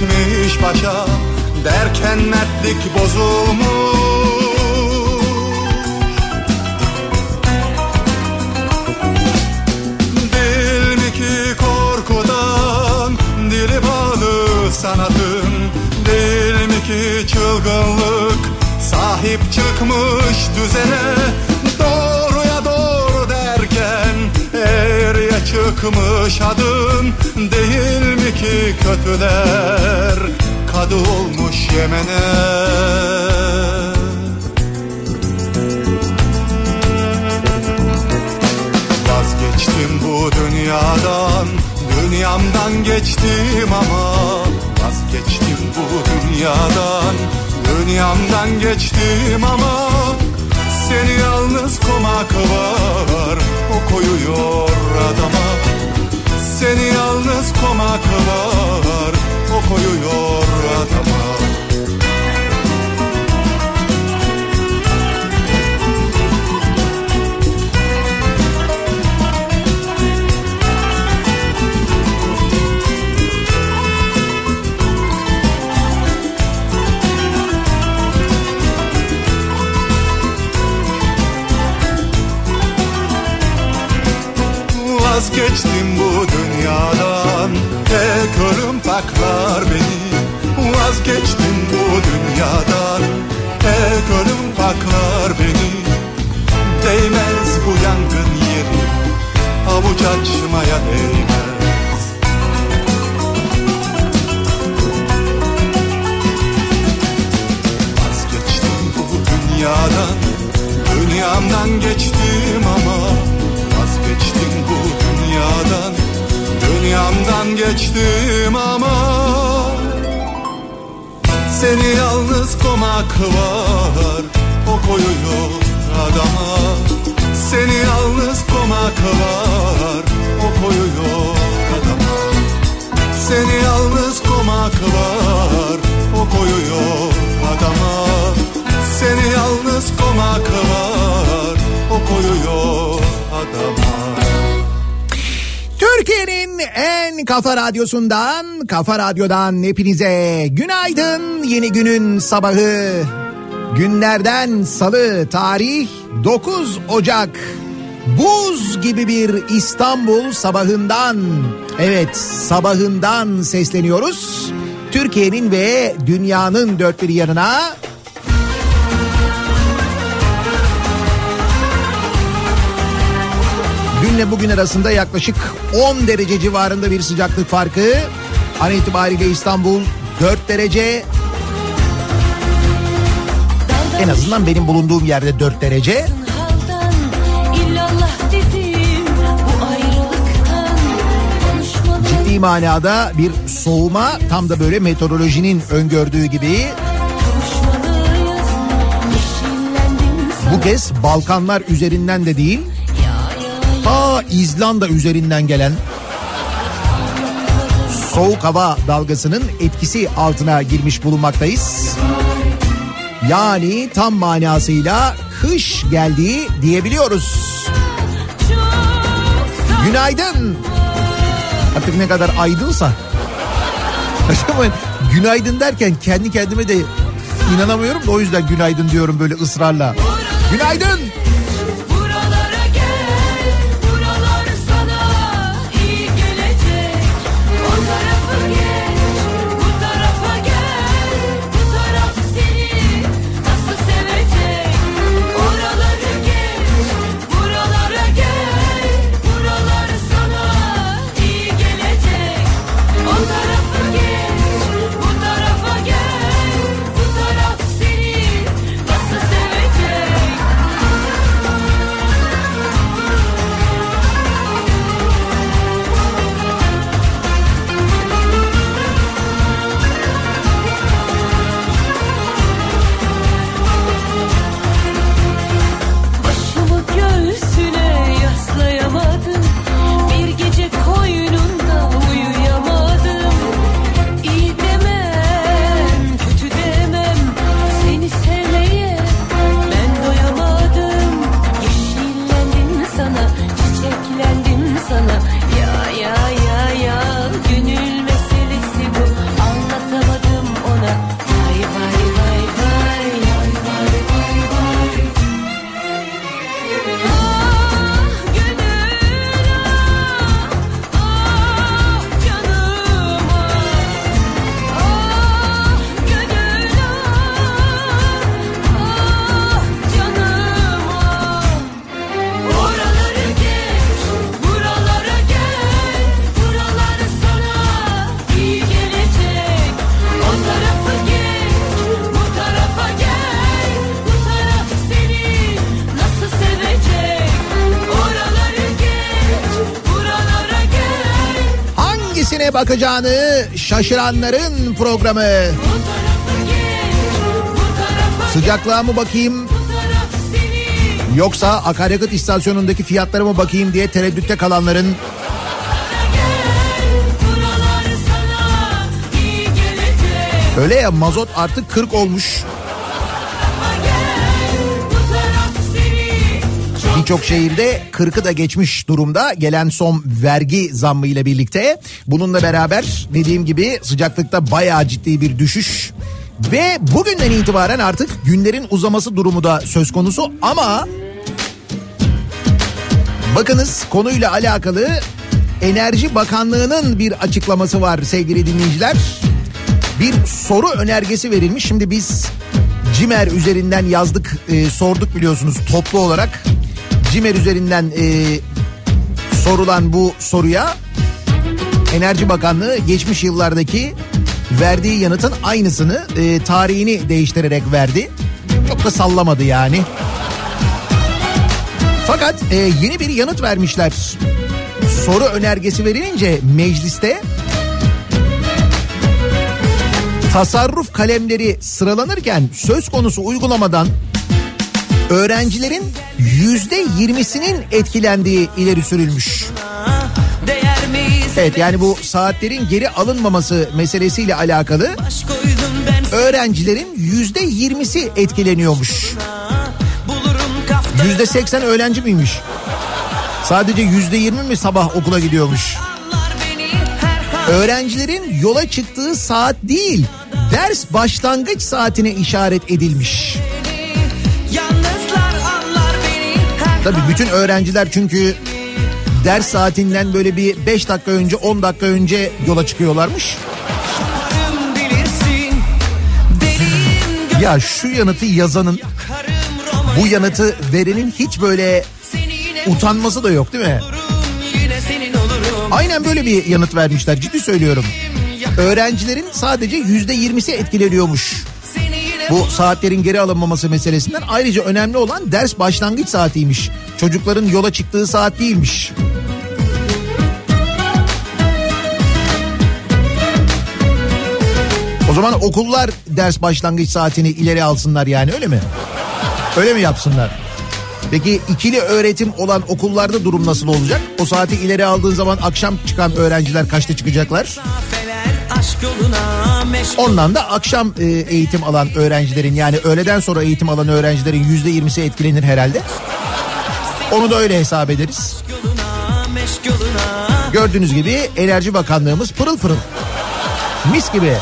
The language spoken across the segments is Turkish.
Geçmiş başa derken mertlik bozulmuş Değil mi ki korkudan dili bağlı sanatın. Değil mi ki çılgınlık sahip çıkmış düzene. Doğruya doğru derken eğriye çıkmış ki kötüler kadı olmuş Yemen'e. Vazgeçtim bu dünyadan Dünyamdan geçtim ama Vazgeçtim bu dünyadan Dünyamdan geçtim ama Seni yalnız komak radyosundan, kafa radyodan hepinize günaydın. Yeni günün sabahı. Günlerden salı tarih 9 Ocak. Buz gibi bir İstanbul sabahından, evet sabahından sesleniyoruz. Türkiye'nin ve dünyanın dört bir yanına Dünle bugün arasında yaklaşık 10 derece civarında bir sıcaklık farkı. An itibariyle İstanbul 4 derece. En azından benim bulunduğum yerde 4 derece. Ciddi manada bir soğuma tam da böyle meteorolojinin öngördüğü gibi bu kez Balkanlar üzerinden de değil ta İzlanda üzerinden gelen soğuk hava dalgasının etkisi altına girmiş bulunmaktayız. Yani tam manasıyla kış geldiği diyebiliyoruz. Günaydın. Artık ne kadar aydınsa. Günaydın derken kendi kendime de inanamıyorum da o yüzden günaydın diyorum böyle ısrarla. Günaydın. Bakacağını şaşıranların programı. Tarafa Sıcaklığa mı bakayım yoksa akaryakıt istasyonundaki fiyatlara mı bakayım diye tereddütte kalanların gelecek öyle ya mazot artık 40 olmuş. Birçok şehirde 40'ı da geçmiş durumda gelen son vergi zammı ile birlikte. Bununla beraber dediğim gibi sıcaklıkta bayağı ciddi bir düşüş. Ve bugünden itibaren artık günlerin uzaması durumu da söz konusu ama bakınız konuyla alakalı Enerji Bakanlığı'nın bir açıklaması var sevgili dinleyiciler. Bir soru önergesi verilmiş. Şimdi biz Cimer üzerinden yazdık, e, sorduk biliyorsunuz toplu olarak. Cimer üzerinden e, sorulan bu soruya Enerji Bakanlığı geçmiş yıllardaki verdiği yanıtın aynısını e, tarihini değiştirerek verdi. Çok da sallamadı yani. Fakat e, yeni bir yanıt vermişler. Soru önergesi verilince mecliste tasarruf kalemleri sıralanırken söz konusu uygulamadan öğrencilerin yüzde yirmisinin etkilendiği ileri sürülmüş. Evet yani bu saatlerin geri alınmaması meselesiyle alakalı öğrencilerin yüzde yirmisi etkileniyormuş. Yüzde seksen öğrenci miymiş? Sadece yüzde yirmi mi sabah okula gidiyormuş? Öğrencilerin yola çıktığı saat değil, ders başlangıç saatine işaret edilmiş. Tabii bütün öğrenciler çünkü ders saatinden böyle bir 5 dakika önce 10 dakika önce yola çıkıyorlarmış. Ya şu yanıtı yazanın bu yanıtı verenin hiç böyle utanması da yok değil mi? Aynen böyle bir yanıt vermişler ciddi söylüyorum. Öğrencilerin sadece yüzde yirmisi etkileniyormuş. Bu saatlerin geri alınmaması meselesinden ayrıca önemli olan ders başlangıç saatiymiş. Çocukların yola çıktığı saat değilmiş. Zaman okullar ders başlangıç saatini ileri alsınlar yani öyle mi? Öyle mi yapsınlar? Peki ikili öğretim olan okullarda durum nasıl olacak? O saati ileri aldığın zaman akşam çıkan öğrenciler kaçta çıkacaklar? Ondan da akşam e, eğitim alan öğrencilerin yani öğleden sonra eğitim alan öğrencilerin yüzde yirmisi etkilenir herhalde. Onu da öyle hesap ederiz. Gördüğünüz gibi Enerji Bakanlığımız pırıl pırıl. Mis gibi.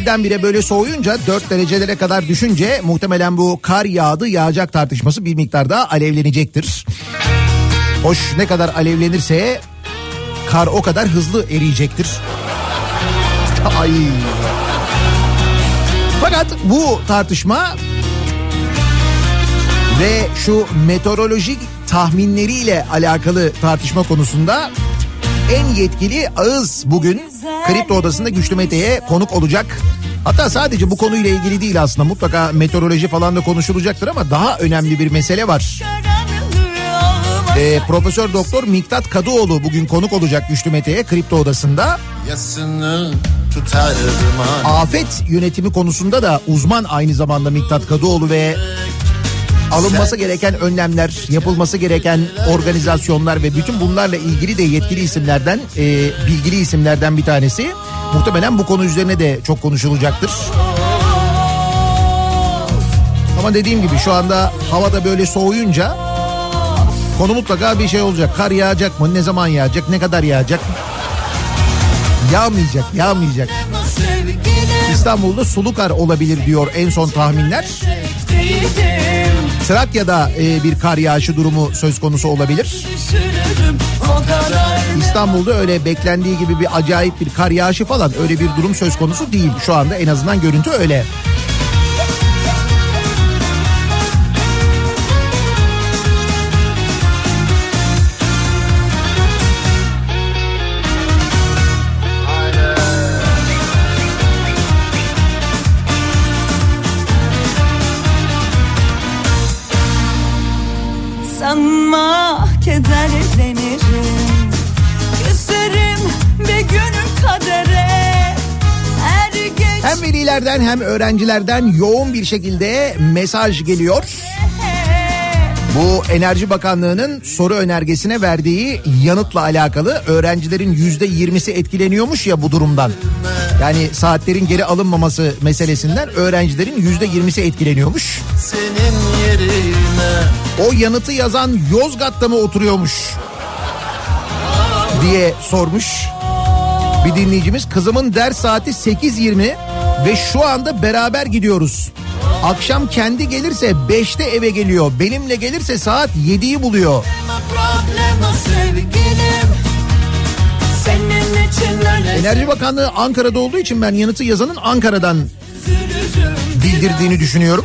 Birdenbire böyle soğuyunca 4 derecelere kadar düşünce muhtemelen bu kar yağdı yağacak tartışması bir miktar daha alevlenecektir. Hoş ne kadar alevlenirse kar o kadar hızlı eriyecektir. Ay. Fakat bu tartışma ve şu meteorolojik tahminleriyle alakalı tartışma konusunda en yetkili ağız bugün Kripto Odası'nda Güçlü Mete'ye konuk olacak. Hatta sadece bu konuyla ilgili değil aslında mutlaka meteoroloji falan da konuşulacaktır ama daha önemli bir mesele var. Ee, Profesör Doktor Miktat Kadıoğlu bugün konuk olacak Güçlü Mete'ye Kripto Odası'nda. Yasını tutardım. Afet yönetimi konusunda da uzman aynı zamanda Miktat Kadıoğlu ve alınması gereken önlemler, yapılması gereken organizasyonlar ve bütün bunlarla ilgili de yetkili isimlerden, e, bilgili isimlerden bir tanesi. Muhtemelen bu konu üzerine de çok konuşulacaktır. Ama dediğim gibi şu anda havada böyle soğuyunca konu mutlaka bir şey olacak. Kar yağacak mı? Ne zaman yağacak? Ne kadar yağacak? Yağmayacak, yağmayacak. İstanbul'da sulu kar olabilir diyor en son tahminler. Trakya'da e, bir kar yağışı durumu söz konusu olabilir. İstanbul'da öyle beklendiği gibi bir acayip bir kar yağışı falan öyle bir durum söz konusu değil. Şu anda en azından görüntü öyle. Sanma Küserim bir kadere Hem velilerden hem öğrencilerden yoğun bir şekilde mesaj geliyor. Bu Enerji Bakanlığı'nın soru önergesine verdiği yanıtla alakalı öğrencilerin yüzde yirmisi etkileniyormuş ya bu durumdan. Yani saatlerin geri alınmaması meselesinden öğrencilerin yüzde yirmisi etkileniyormuş. Senin yerine O yanıtı yazan Yozgat'ta mı oturuyormuş diye sormuş. Bir dinleyicimiz kızımın ders saati 8.20 ve şu anda beraber gidiyoruz. Akşam kendi gelirse 5'te eve geliyor. Benimle gelirse saat 7'yi buluyor. Enerji Bakanlığı Ankara'da olduğu için ben yanıtı yazanın Ankara'dan bildirdiğini düşünüyorum.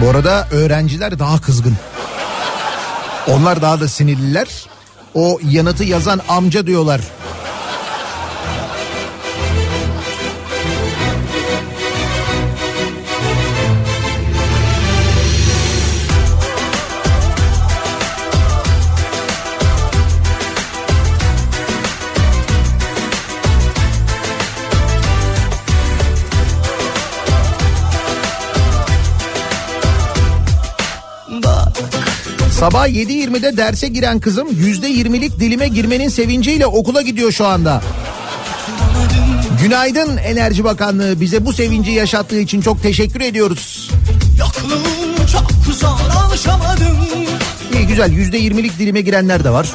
Bu arada öğrenciler daha kızgın. Onlar daha da sinirliler. O yanıtı yazan amca diyorlar. Sabah 7.20'de derse giren kızım %20'lik dilime girmenin sevinciyle okula gidiyor şu anda. Günaydın Enerji Bakanlığı bize bu sevinci yaşattığı için çok teşekkür ediyoruz. Çok alışamadım İyi güzel %20'lik dilime girenler de var.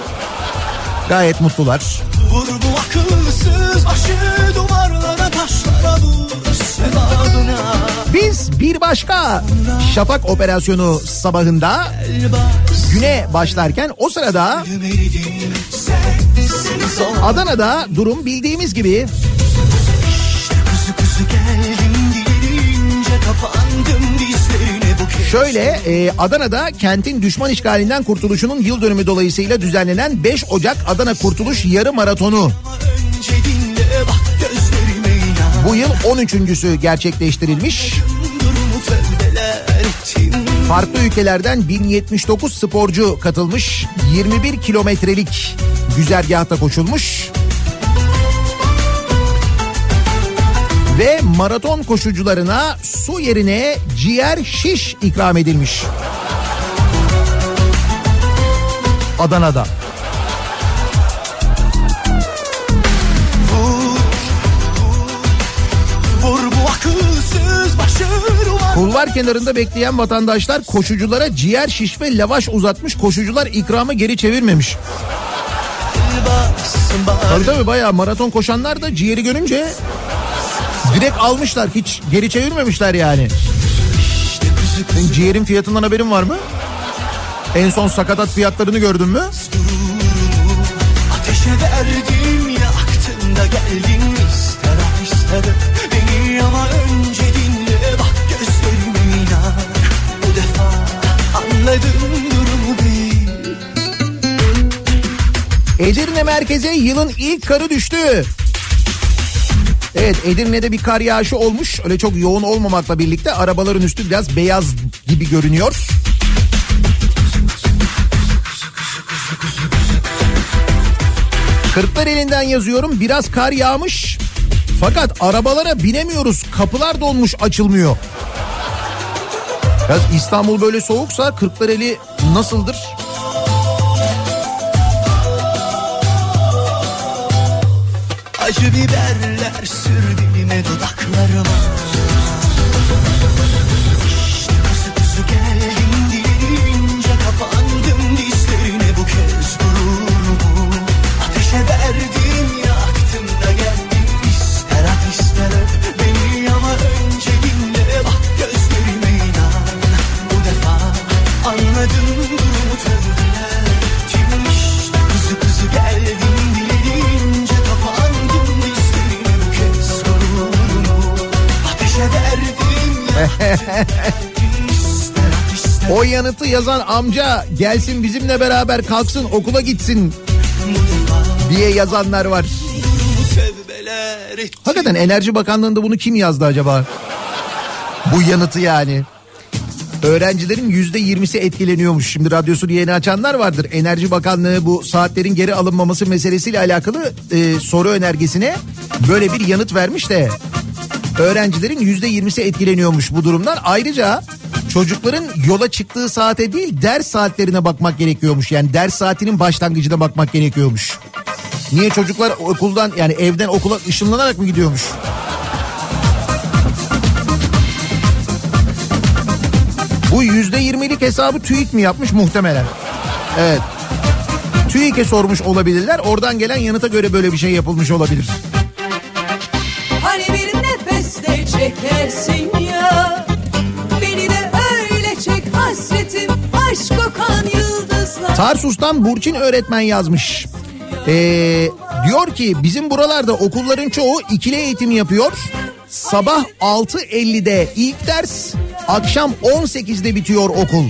Gayet mutlular. Vur bu akılsız başı duvarlara taşlara vur sevabına Biz bir başka şafak operasyonu sabahında güne başlarken o sırada Adana'da durum bildiğimiz gibi Şöyle e, Adana'da kentin düşman işgalinden kurtuluşunun yıl dönümü dolayısıyla düzenlenen 5 Ocak Adana Kurtuluş Yarı Maratonu. Önce dinle bak bu yıl 13.sü gerçekleştirilmiş. Farklı ülkelerden 1079 sporcu katılmış. 21 kilometrelik güzergahta koşulmuş. Ve maraton koşucularına su yerine ciğer şiş ikram edilmiş. Adana'da. Kulvar kenarında bekleyen vatandaşlar koşuculara ciğer şiş ve lavaş uzatmış. Koşucular ikramı geri çevirmemiş. Tabii tabii bayağı maraton koşanlar da ciğeri görünce direkt almışlar. Hiç geri çevirmemişler yani. Senin ciğerin fiyatından haberin var mı? En son sakatat fiyatlarını gördün mü? Ateşe verdim yaktın da geldin ister ister Edirne merkeze yılın ilk karı düştü. Evet Edirne'de bir kar yağışı olmuş. Öyle çok yoğun olmamakla birlikte arabaların üstü biraz beyaz gibi görünüyor. Kırklar elinden yazıyorum biraz kar yağmış. Fakat arabalara binemiyoruz. Kapılar donmuş açılmıyor. Biraz İstanbul böyle soğuksa Kırklareli nasıldır? Acı biberler sür dilime dudaklarıma O yanıtı yazan amca gelsin bizimle beraber kalksın okula gitsin diye yazanlar var. Hakikaten Enerji Bakanlığı'nda bunu kim yazdı acaba? Bu yanıtı yani. Öğrencilerin yüzde yirmisi etkileniyormuş. Şimdi radyosunu yeni açanlar vardır. Enerji Bakanlığı bu saatlerin geri alınmaması meselesiyle alakalı e, soru önergesine böyle bir yanıt vermiş de öğrencilerin yüzde yirmisi etkileniyormuş bu durumdan. Ayrıca çocukların yola çıktığı saate değil ders saatlerine bakmak gerekiyormuş. Yani ders saatinin başlangıcına bakmak gerekiyormuş. Niye çocuklar okuldan yani evden okula ışınlanarak mı gidiyormuş? Bu yüzde yirmilik hesabı TÜİK mi yapmış muhtemelen? Evet. TÜİK'e sormuş olabilirler. Oradan gelen yanıta göre böyle bir şey yapılmış olabilir. Çekersin ya Beni de öyle çek hasretim Aşk kokan yıldızlar Tarsus'tan Burçin öğretmen yazmış. Ee, Diyor ki bizim buralarda okulların çoğu ikili eğitim yapıyor. Sabah 6.50'de ilk ders, akşam 18'de bitiyor okul.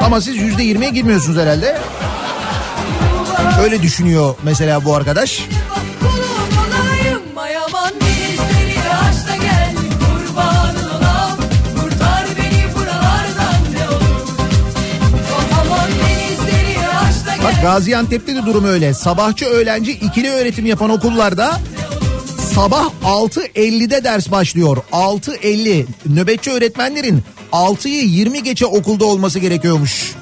Ama siz %20'ye girmiyorsunuz herhalde. Öyle düşünüyor mesela bu arkadaş. Gaziantep'te de durum öyle. Sabahçı öğlenci ikili öğretim yapan okullarda sabah 6.50'de ders başlıyor. 6.50 nöbetçi öğretmenlerin 6'yı 20 geçe okulda olması gerekiyormuş.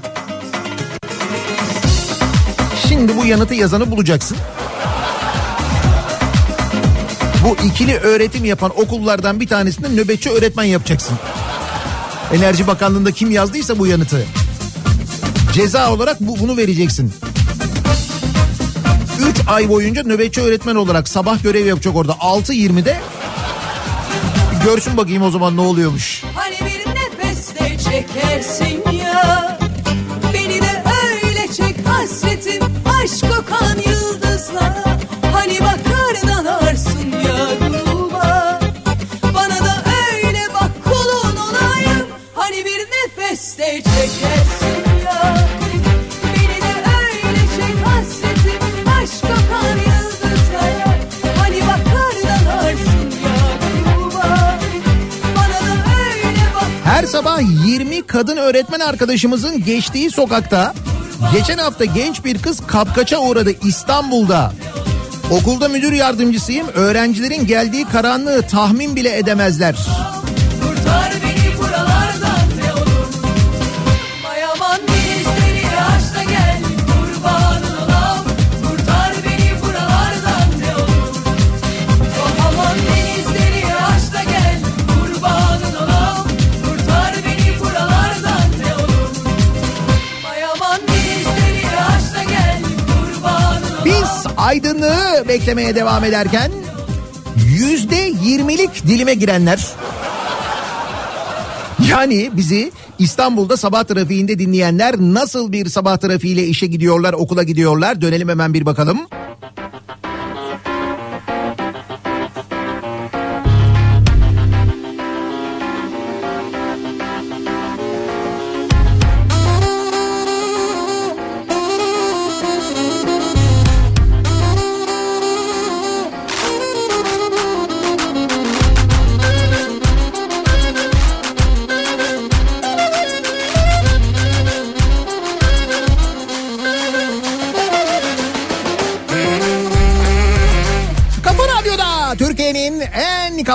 Şimdi bu yanıtı yazanı bulacaksın. Bu ikili öğretim yapan okullardan bir tanesinde nöbetçi öğretmen yapacaksın. Enerji Bakanlığı'nda kim yazdıysa bu yanıtı. Ceza olarak bu, bunu vereceksin. 3 ay boyunca nöbetçi öğretmen olarak sabah görev yapacak orada 6.20'de. Görsün bakayım o zaman ne oluyormuş. Hani bir nefeste çekersin sabah 20 kadın öğretmen arkadaşımızın geçtiği sokakta geçen hafta genç bir kız kapkaça uğradı İstanbul'da. Okulda müdür yardımcısıyım. Öğrencilerin geldiği karanlığı tahmin bile edemezler. Aydınlığı beklemeye devam ederken yüzde yirmilik dilime girenler yani bizi İstanbul'da sabah trafiğinde dinleyenler nasıl bir sabah trafiğiyle işe gidiyorlar, okula gidiyorlar? Dönelim hemen bir bakalım.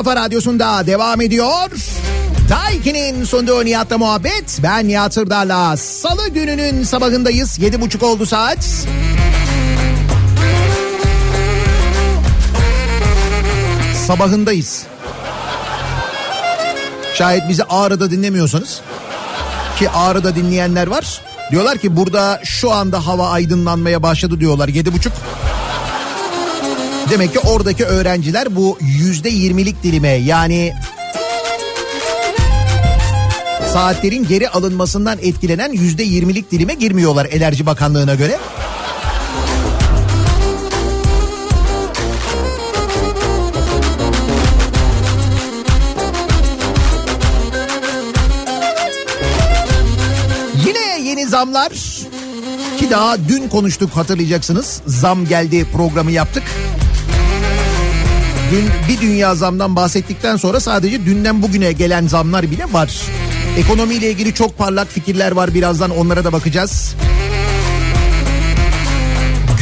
Kafa radyosunda devam ediyor. Daiki'nin sunduğu Nihat'la muhabbet. Ben Nihat Sırdar'la salı gününün sabahındayız. Yedi buçuk oldu saat. Sabahındayız. Şayet bizi Ağrı'da dinlemiyorsanız ki Ağrı'da dinleyenler var. Diyorlar ki burada şu anda hava aydınlanmaya başladı diyorlar yedi buçuk. Demek ki oradaki öğrenciler bu yüzde yirmilik dilime yani saatlerin geri alınmasından etkilenen yüzde yirmilik dilime girmiyorlar Enerji Bakanlığı'na göre. Yine yeni zamlar ki daha dün konuştuk hatırlayacaksınız. Zam geldi programı yaptık. Dün bir dünya zamdan bahsettikten sonra sadece dünden bugüne gelen zamlar bile var. Ekonomiyle ilgili çok parlak fikirler var birazdan onlara da bakacağız.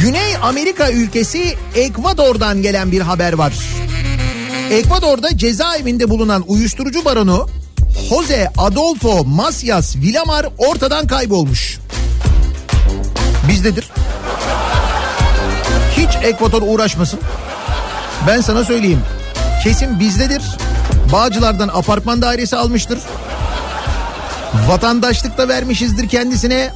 Güney Amerika ülkesi Ekvador'dan gelen bir haber var. Ekvador'da cezaevinde bulunan uyuşturucu baronu Jose Adolfo Macias Villamar ortadan kaybolmuş. Bizdedir. Hiç Ekvador uğraşmasın. Ben sana söyleyeyim. Kesin bizdedir. Bağcılardan apartman dairesi almıştır. Vatandaşlık da vermişizdir kendisine.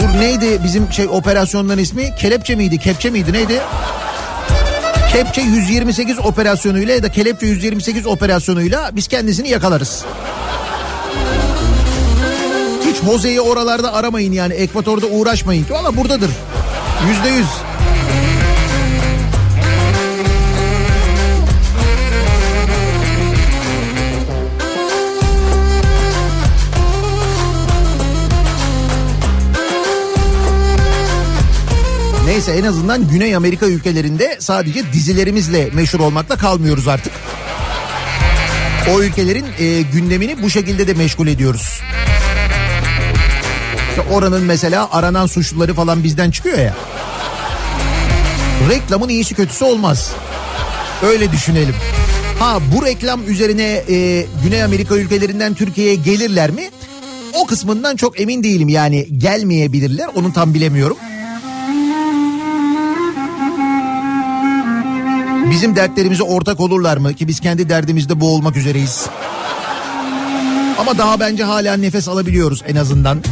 Dur neydi bizim şey operasyonların ismi? Kelepçe miydi? Kepçe miydi? Neydi? Kepçe 128 operasyonuyla ya da kelepçe 128 operasyonuyla biz kendisini yakalarız. Hiç Jose'yi oralarda aramayın yani ekvatorda uğraşmayın valla buradadır. Yüzde yüz. Neyse en azından Güney Amerika ülkelerinde sadece dizilerimizle meşhur olmakla kalmıyoruz artık. O ülkelerin e, gündemini bu şekilde de meşgul ediyoruz. İşte oranın mesela aranan suçluları falan bizden çıkıyor ya. Reklamın iyisi kötüsü olmaz. Öyle düşünelim. Ha bu reklam üzerine e, Güney Amerika ülkelerinden Türkiye'ye gelirler mi? O kısmından çok emin değilim yani gelmeyebilirler onu tam bilemiyorum. Bizim dertlerimize ortak olurlar mı ki biz kendi derdimizde boğulmak üzereyiz. Ama daha bence hala nefes alabiliyoruz en azından.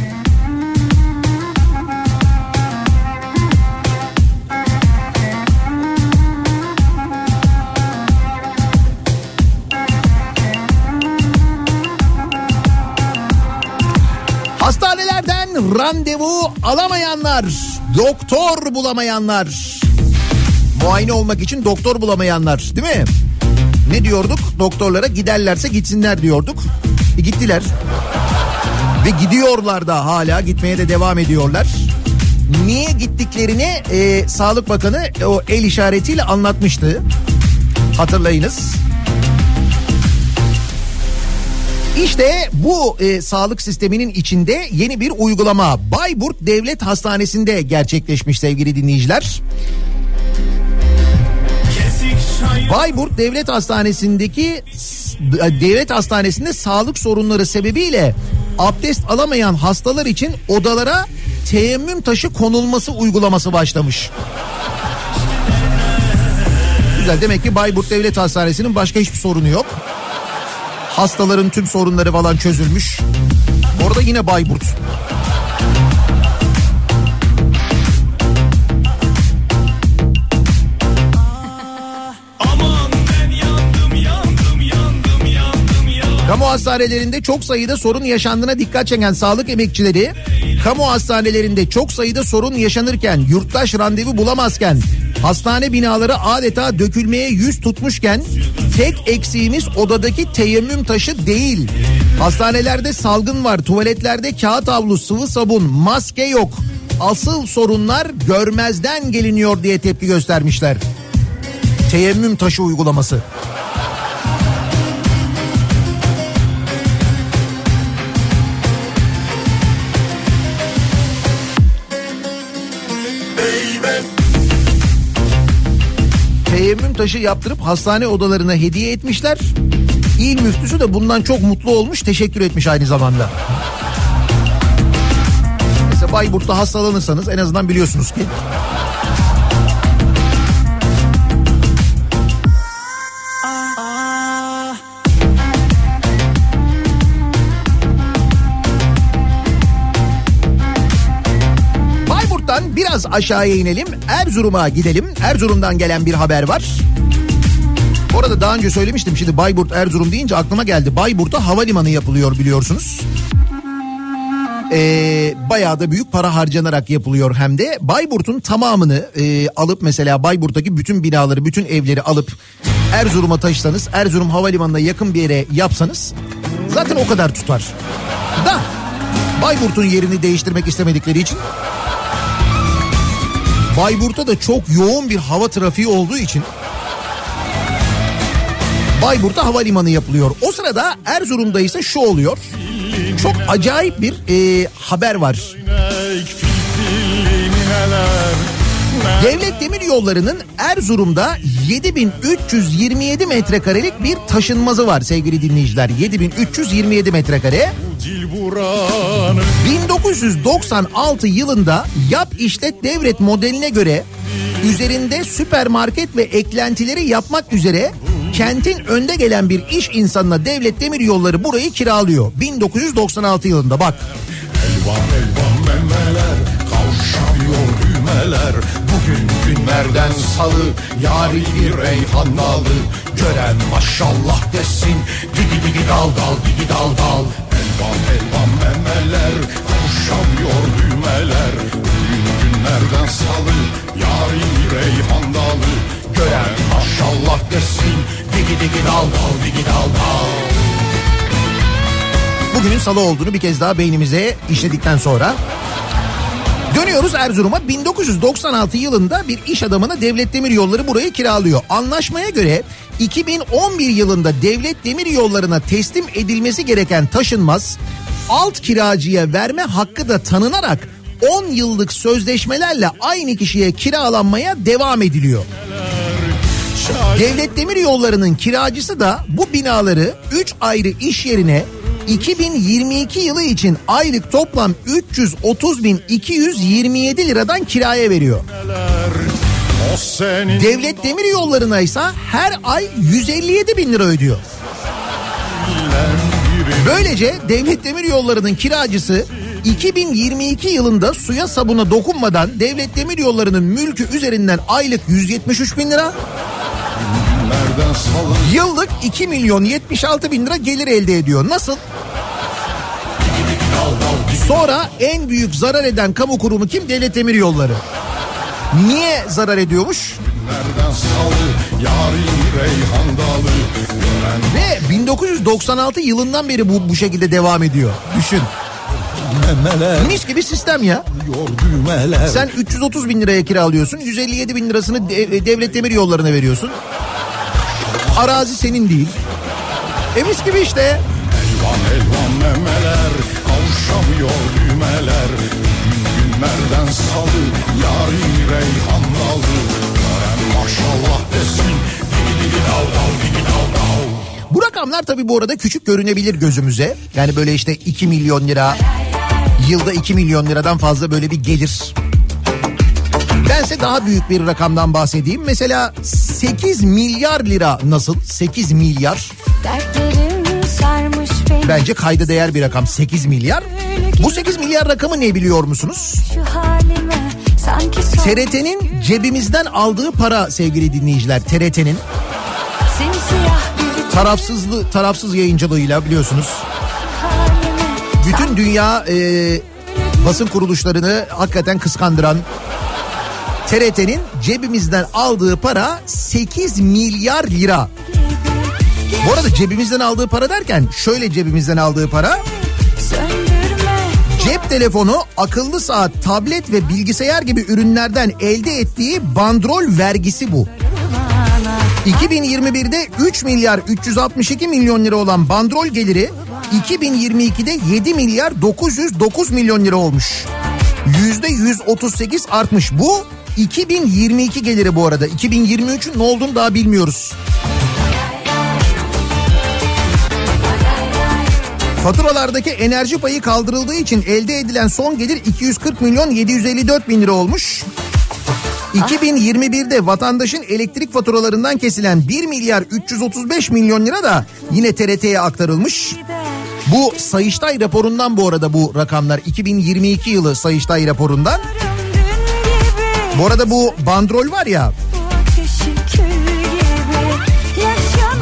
Hastanelerden randevu alamayanlar, doktor bulamayanlar, muayene olmak için doktor bulamayanlar değil mi? Ne diyorduk? Doktorlara giderlerse gitsinler diyorduk. E gittiler. Ve gidiyorlar da hala gitmeye de devam ediyorlar. Niye gittiklerini e, Sağlık Bakanı o el işaretiyle anlatmıştı. Hatırlayınız. İşte bu e, sağlık sisteminin içinde yeni bir uygulama Bayburt Devlet Hastanesi'nde gerçekleşmiş sevgili dinleyiciler. Bayburt Devlet Hastanesi'ndeki devlet hastanesinde sağlık sorunları sebebiyle abdest alamayan hastalar için odalara teyemmüm taşı konulması uygulaması başlamış. Güzel demek ki Bayburt Devlet Hastanesi'nin başka hiçbir sorunu yok. Hastaların tüm sorunları falan çözülmüş. Orada yine Bayburt. Kamu hastanelerinde çok sayıda sorun yaşandığına dikkat çeken sağlık emekçileri, kamu hastanelerinde çok sayıda sorun yaşanırken, yurttaş randevu bulamazken, hastane binaları adeta dökülmeye yüz tutmuşken, tek eksiğimiz odadaki teyemmüm taşı değil. Hastanelerde salgın var, tuvaletlerde kağıt havlu, sıvı sabun, maske yok. Asıl sorunlar görmezden geliniyor diye tepki göstermişler. Teyemmüm taşı uygulaması. Teyemmüm taşı yaptırıp hastane odalarına hediye etmişler. İl müftüsü de bundan çok mutlu olmuş teşekkür etmiş aynı zamanda. Mesela Bayburt'ta hastalanırsanız en azından biliyorsunuz ki biraz aşağıya inelim. Erzurum'a gidelim. Erzurum'dan gelen bir haber var. Bu arada daha önce söylemiştim şimdi Bayburt Erzurum deyince aklıma geldi. Bayburt'ta havalimanı yapılıyor biliyorsunuz. Ee, bayağı da büyük para harcanarak yapılıyor hem de. Bayburt'un tamamını e, alıp mesela Bayburt'taki bütün binaları, bütün evleri alıp Erzurum'a taşısanız, Erzurum Havalimanı'na yakın bir yere yapsanız zaten o kadar tutar. Da Bayburt'un yerini değiştirmek istemedikleri için Bayburt'ta da çok yoğun bir hava trafiği olduğu için Bayburt'ta havalimanı yapılıyor. O sırada Erzurum'da ise şu oluyor. Çok acayip bir e, haber var. Devlet Demir Yolları'nın Erzurum'da 7327 metrekarelik bir taşınmazı var sevgili dinleyiciler. 7327 metrekare. 1996 yılında yap işlet devret modeline göre üzerinde süpermarket ve eklentileri yapmak üzere kentin önde gelen bir iş insanına devlet demir yolları burayı kiralıyor. 1996 yılında bak. Elvan elvan memeler kavuşamıyor düğmeler Günlerden salı yari bir reyhan dalı. Gören maşallah desin digi digi dal dal digi dal dal. Elvan elvan memeler Kavuşamıyor düğmeler. Bugün günlerden salı Yarın reyhan dalı. Gören maşallah desin Digi digi dal dal digi dal dal. Bugünün salı olduğunu bir kez daha beynimize işledikten sonra Dönüyoruz Erzurum'a 1996 yılında bir iş adamına Devlet Demir Yolları burayı kiralıyor. Anlaşmaya göre 2011 yılında Devlet Demir Yolları'na teslim edilmesi gereken taşınmaz alt kiracıya verme hakkı da tanınarak 10 yıllık sözleşmelerle aynı kişiye kiralanmaya devam ediliyor. Devlet Demir Yolları'nın kiracısı da bu binaları 3 ayrı iş yerine 2022 yılı için aylık toplam 330.227 liradan kiraya veriyor. Devlet Demir Yolları'na ise her ay 157 bin lira ödüyor. Böylece Devlet Demir Yolları'nın kiracısı 2022 yılında suya sabuna dokunmadan Devlet Demir Yolları'nın mülkü üzerinden aylık 173 bin lira, yıllık 2 milyon 76 bin lira gelir elde ediyor. Nasıl? Sonra en büyük zarar eden kamu kurumu kim? Devlet Demir Yolları. Niye zarar ediyormuş? Ve 1996 yılından beri bu bu şekilde devam ediyor. Düşün. memeler Mis gibi sistem ya. Sen 330 bin liraya kiralıyorsun. 157 bin lirasını de- devlet demir yollarına veriyorsun. Arazi senin değil. E mis gibi işte. Elvan elvan memeler Kavuşamıyor düğmeler Gün günlerden salı Yarın reyhan dalı Gören maşallah desin Digi digi dal dal digi dal dal Bu rakamlar tabii bu arada küçük görünebilir gözümüze. Yani böyle işte 2 milyon lira, yılda 2 milyon liradan fazla böyle bir gelir. Bense daha büyük bir rakamdan bahsedeyim. Mesela 8 milyar lira nasıl? 8 milyar. Bence kayda değer bir rakam 8 milyar. Bu 8 milyar rakamı ne biliyor musunuz? TRT'nin cebimizden aldığı para sevgili dinleyiciler. TRT'nin tarafsızlı tarafsız yayıncılığıyla biliyorsunuz. Bütün dünya e, basın kuruluşlarını hakikaten kıskandıran TRT'nin cebimizden aldığı para 8 milyar lira. Bu arada cebimizden aldığı para derken şöyle cebimizden aldığı para cep telefonu, akıllı saat, tablet ve bilgisayar gibi ürünlerden elde ettiği bandrol vergisi bu. 2021'de 3 milyar 362 milyon lira olan bandrol geliri 2022'de 7 milyar 909 milyon lira olmuş. Yüzde 138 artmış. Bu 2022 geliri bu arada. 2023'ün ne olduğunu daha bilmiyoruz. Faturalardaki enerji payı kaldırıldığı için elde edilen son gelir 240 milyon 754 bin lira olmuş. 2021'de vatandaşın elektrik faturalarından kesilen 1 milyar 335 milyon lira da yine TRT'ye aktarılmış. Bu Sayıştay raporundan bu arada bu rakamlar 2022 yılı Sayıştay raporundan. Bu arada bu bandrol var ya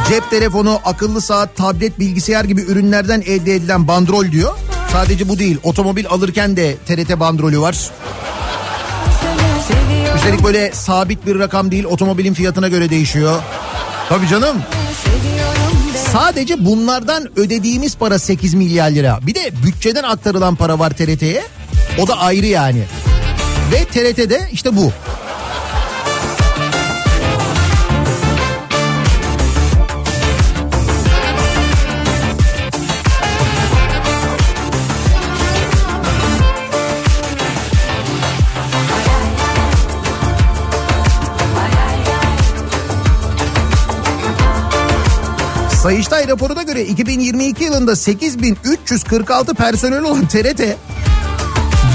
cep telefonu, akıllı saat, tablet, bilgisayar gibi ürünlerden elde edilen bandrol diyor. Sadece bu değil otomobil alırken de TRT bandrolü var. Üstelik böyle sabit bir rakam değil otomobilin fiyatına göre değişiyor. Tabii canım. Sadece bunlardan ödediğimiz para 8 milyar lira. Bir de bütçeden aktarılan para var TRT'ye. O da ayrı yani. Ve TRT'de işte bu. Sayıştay raporuna göre 2022 yılında 8346 personel olan TRT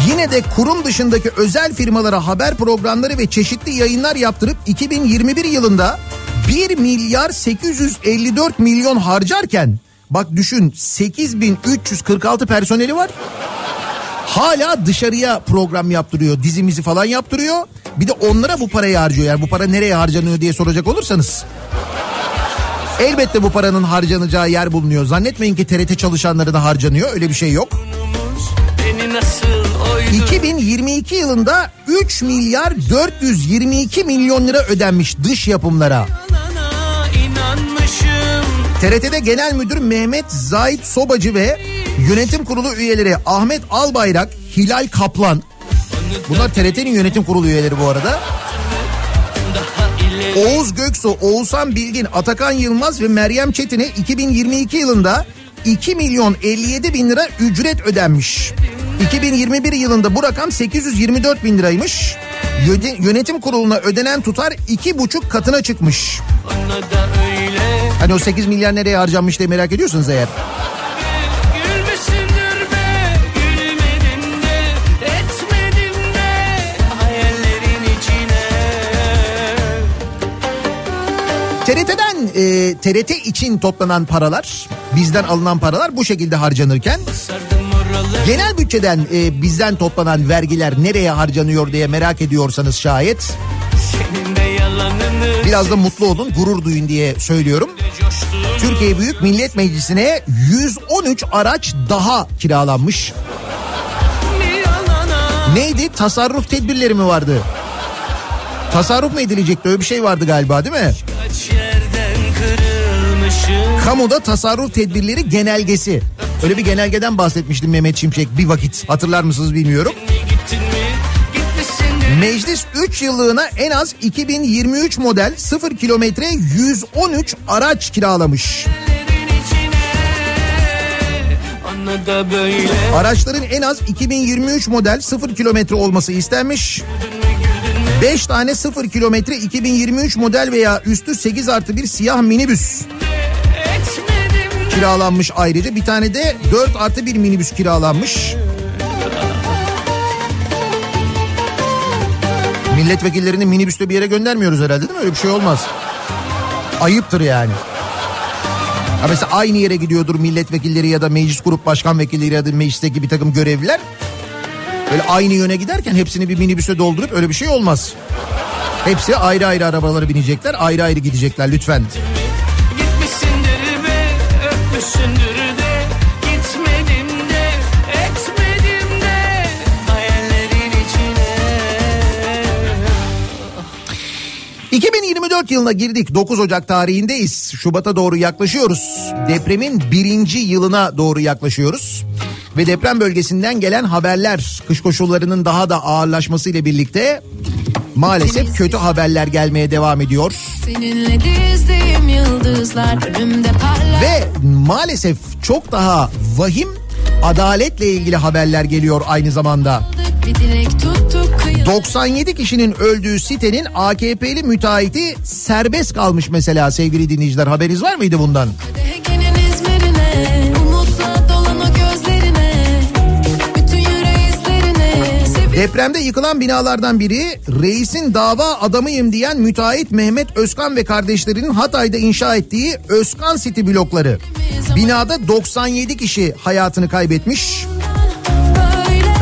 yine de kurum dışındaki özel firmalara haber programları ve çeşitli yayınlar yaptırıp 2021 yılında 1 milyar 854 milyon harcarken bak düşün 8346 personeli var. Hala dışarıya program yaptırıyor, dizimizi falan yaptırıyor. Bir de onlara bu parayı harcıyor. Yani bu para nereye harcanıyor diye soracak olursanız. Elbette bu paranın harcanacağı yer bulunuyor. Zannetmeyin ki TRT çalışanları da harcanıyor. Öyle bir şey yok. Beni nasıl oydu 2022 yılında 3 milyar 422 milyon lira ödenmiş dış yapımlara. TRT'de Genel Müdür Mehmet Zahit Sobacı ve yönetim kurulu üyeleri Ahmet Albayrak, Hilal Kaplan. Bunlar TRT'nin yönetim kurulu üyeleri bu arada. Oğuz Göksu, Oğuzhan Bilgin, Atakan Yılmaz ve Meryem Çetin'e 2022 yılında 2 milyon 57 bin lira ücret ödenmiş. 2021 yılında bu rakam 824 bin liraymış. Yöne- Yönetim kuruluna ödenen tutar iki buçuk katına çıkmış. Hani o 8 milyar nereye harcanmış diye merak ediyorsanız eğer. TRT'den e, TRT için toplanan paralar, bizden alınan paralar bu şekilde harcanırken Sardım genel bütçeden e, bizden toplanan vergiler nereye harcanıyor diye merak ediyorsanız şayet biraz da mutlu olun, gurur duyun diye söylüyorum. Türkiye Büyük Millet Meclisi'ne 113 araç daha kiralanmış. Neydi? Tasarruf tedbirleri mi vardı? Tasarruf mu edilecekti? Öyle bir şey vardı galiba değil mi? Kamuda tasarruf tedbirleri genelgesi. Öyle bir genelgeden bahsetmiştim Mehmet Şimşek bir vakit. Hatırlar mısınız bilmiyorum. Meclis 3 yıllığına en az 2023 model 0 kilometre 113 araç kiralamış. Araçların en az 2023 model 0 kilometre olması istenmiş. 5 tane 0 kilometre 2023 model veya üstü 8 artı bir siyah minibüs de kiralanmış ayrıca. Bir tane de 4 artı bir minibüs kiralanmış. Milletvekillerini minibüste bir yere göndermiyoruz herhalde değil mi? Öyle bir şey olmaz. Ayıptır yani. Ha mesela aynı yere gidiyordur milletvekilleri ya da meclis grup başkan vekilleri ya da meclisteki bir takım görevliler. Böyle aynı yöne giderken hepsini bir minibüse doldurup öyle bir şey olmaz. Hepsi ayrı ayrı arabalara binecekler, ayrı ayrı gidecekler lütfen. Be Öpmüşsündür de Gitmedim de Etmedim de Hayallerin içine 2024 yılına girdik 9 Ocak tarihindeyiz. Şubat'a doğru yaklaşıyoruz. Depremin birinci yılına doğru yaklaşıyoruz. Ve deprem bölgesinden gelen haberler kış koşullarının daha da ağırlaşmasıyla birlikte maalesef kötü haberler gelmeye devam ediyor. Seninle dizdiğim yıldızlar önümde parlar. Ve maalesef çok daha vahim adaletle ilgili haberler geliyor aynı zamanda. Bir dilek tuttuk kıyı. 97 kişinin öldüğü sitenin AKP'li müteahhiti serbest kalmış mesela sevgili dinleyiciler. Haberiniz var mıydı bundan? Ege'nin Depremde yıkılan binalardan biri reisin dava adamıyım diyen müteahhit Mehmet Özkan ve kardeşlerinin Hatay'da inşa ettiği Özkan City blokları. Binada 97 kişi hayatını kaybetmiş.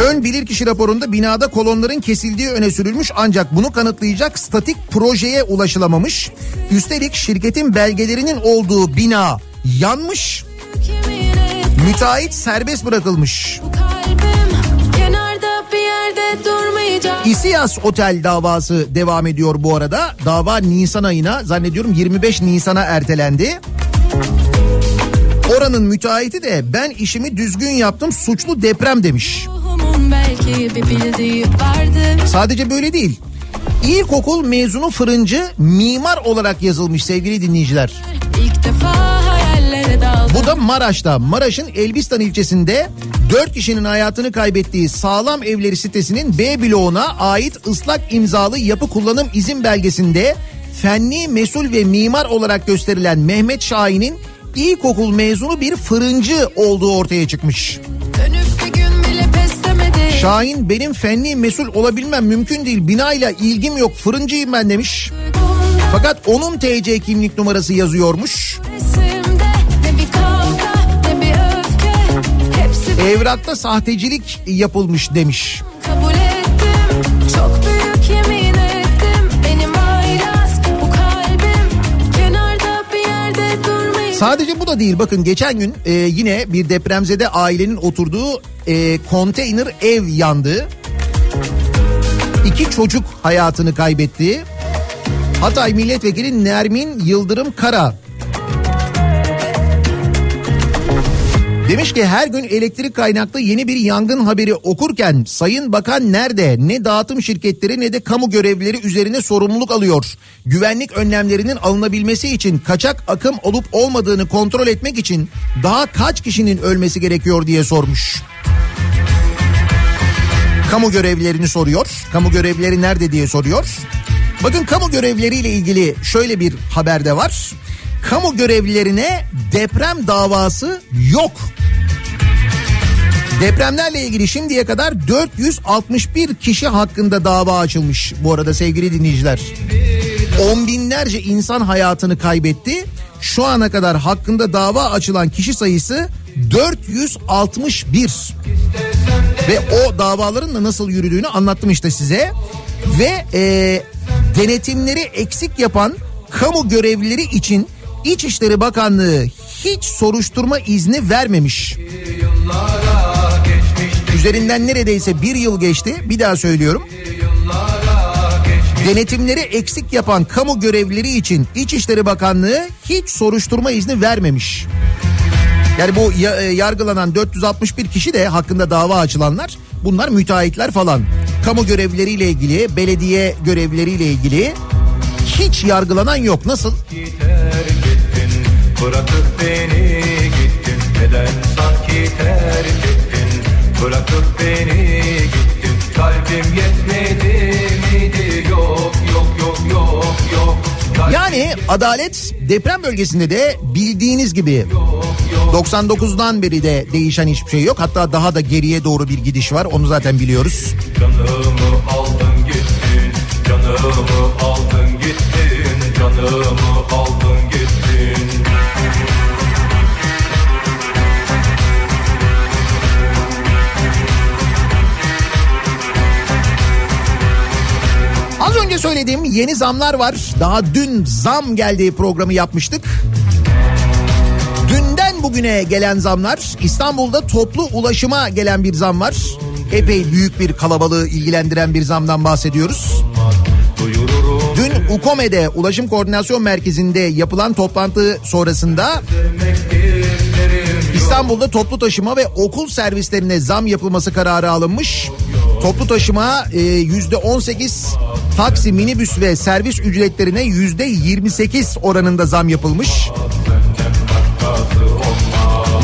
Ön bilirkişi raporunda binada kolonların kesildiği öne sürülmüş ancak bunu kanıtlayacak statik projeye ulaşılamamış. Üstelik şirketin belgelerinin olduğu bina yanmış. Müteahhit serbest bırakılmış. İsiyas Otel davası devam ediyor bu arada. Dava Nisan ayına zannediyorum 25 Nisan'a ertelendi. Oranın müteahhiti de ben işimi düzgün yaptım suçlu deprem demiş. Sadece böyle değil. İlkokul mezunu fırıncı mimar olarak yazılmış sevgili dinleyiciler. İlk defa Bu da Maraş'ta. Maraş'ın Elbistan ilçesinde 4 kişinin hayatını kaybettiği sağlam evleri sitesinin B bloğuna ait ıslak imzalı yapı kullanım izin belgesinde fenli mesul ve mimar olarak gösterilen Mehmet Şahin'in ilkokul mezunu bir fırıncı olduğu ortaya çıkmış. Şahin benim fenli mesul olabilmem mümkün değil binayla ilgim yok fırıncıyım ben demiş. Fakat onun TC kimlik numarası yazıyormuş. Evrakta sahtecilik yapılmış demiş. kabul ettim Çok büyük yemin ettim Benim aylaz bu kalbim Kenarda bir yerde dur Sadece bu da değil bakın geçen gün e, yine bir depremzede ailenin oturduğu e, konteyner ev yandı. İki çocuk hayatını kaybetti. Hatay Milletvekili Nermin Yıldırım Kara Demiş ki her gün elektrik kaynaklı yeni bir yangın haberi okurken Sayın Bakan nerede? Ne dağıtım şirketleri ne de kamu görevlileri üzerine sorumluluk alıyor. Güvenlik önlemlerinin alınabilmesi için kaçak akım olup olmadığını kontrol etmek için daha kaç kişinin ölmesi gerekiyor diye sormuş. Kamu görevlilerini soruyor. Kamu görevlileri nerede diye soruyor. Bakın kamu görevlileriyle ilgili şöyle bir haber de var. Kamu görevlilerine deprem davası yok. Depremlerle ilgili şimdiye kadar 461 kişi hakkında dava açılmış bu arada sevgili dinleyiciler. On binlerce insan hayatını kaybetti. Şu ana kadar hakkında dava açılan kişi sayısı 461. Ve o davaların da nasıl yürüdüğünü anlattım işte size. Ve e, denetimleri eksik yapan kamu görevlileri için İçişleri Bakanlığı hiç soruşturma izni vermemiş. Üzerinden neredeyse bir yıl geçti. Bir daha söylüyorum. Denetimleri eksik yapan kamu görevlileri için İçişleri Bakanlığı hiç soruşturma izni vermemiş. Yani bu e, yargılanan 461 kişi de hakkında dava açılanlar bunlar müteahhitler falan. Kamu görevlileriyle ilgili, belediye görevlileriyle ilgili hiç yargılanan yok. Nasıl? ettin Bırakıp beni gittin. Neden sanki terk ettin? Bırakıp beni gittin. Kalbim yetmedi miydi? Yok yok yok yok yok. Kalbim Yani adalet deprem bölgesinde de bildiğiniz gibi 99'dan beri de değişen hiçbir şey yok. Hatta daha da geriye doğru bir gidiş var. Onu zaten biliyoruz. Canımı aldın gittin. Canımı aldın gittin. Canımı aldın gittin söylediğim yeni zamlar var. Daha dün zam geldiği programı yapmıştık. Dünden bugüne gelen zamlar İstanbul'da toplu ulaşıma gelen bir zam var. Epey büyük bir kalabalığı ilgilendiren bir zamdan bahsediyoruz. Dün UKOME'de Ulaşım Koordinasyon Merkezi'nde yapılan toplantı sonrasında İstanbul'da toplu taşıma ve okul servislerine zam yapılması kararı alınmış. Toplu taşıma e, yüzde 18, taksi, minibüs ve servis ücretlerine yüzde 28 oranında zam yapılmış.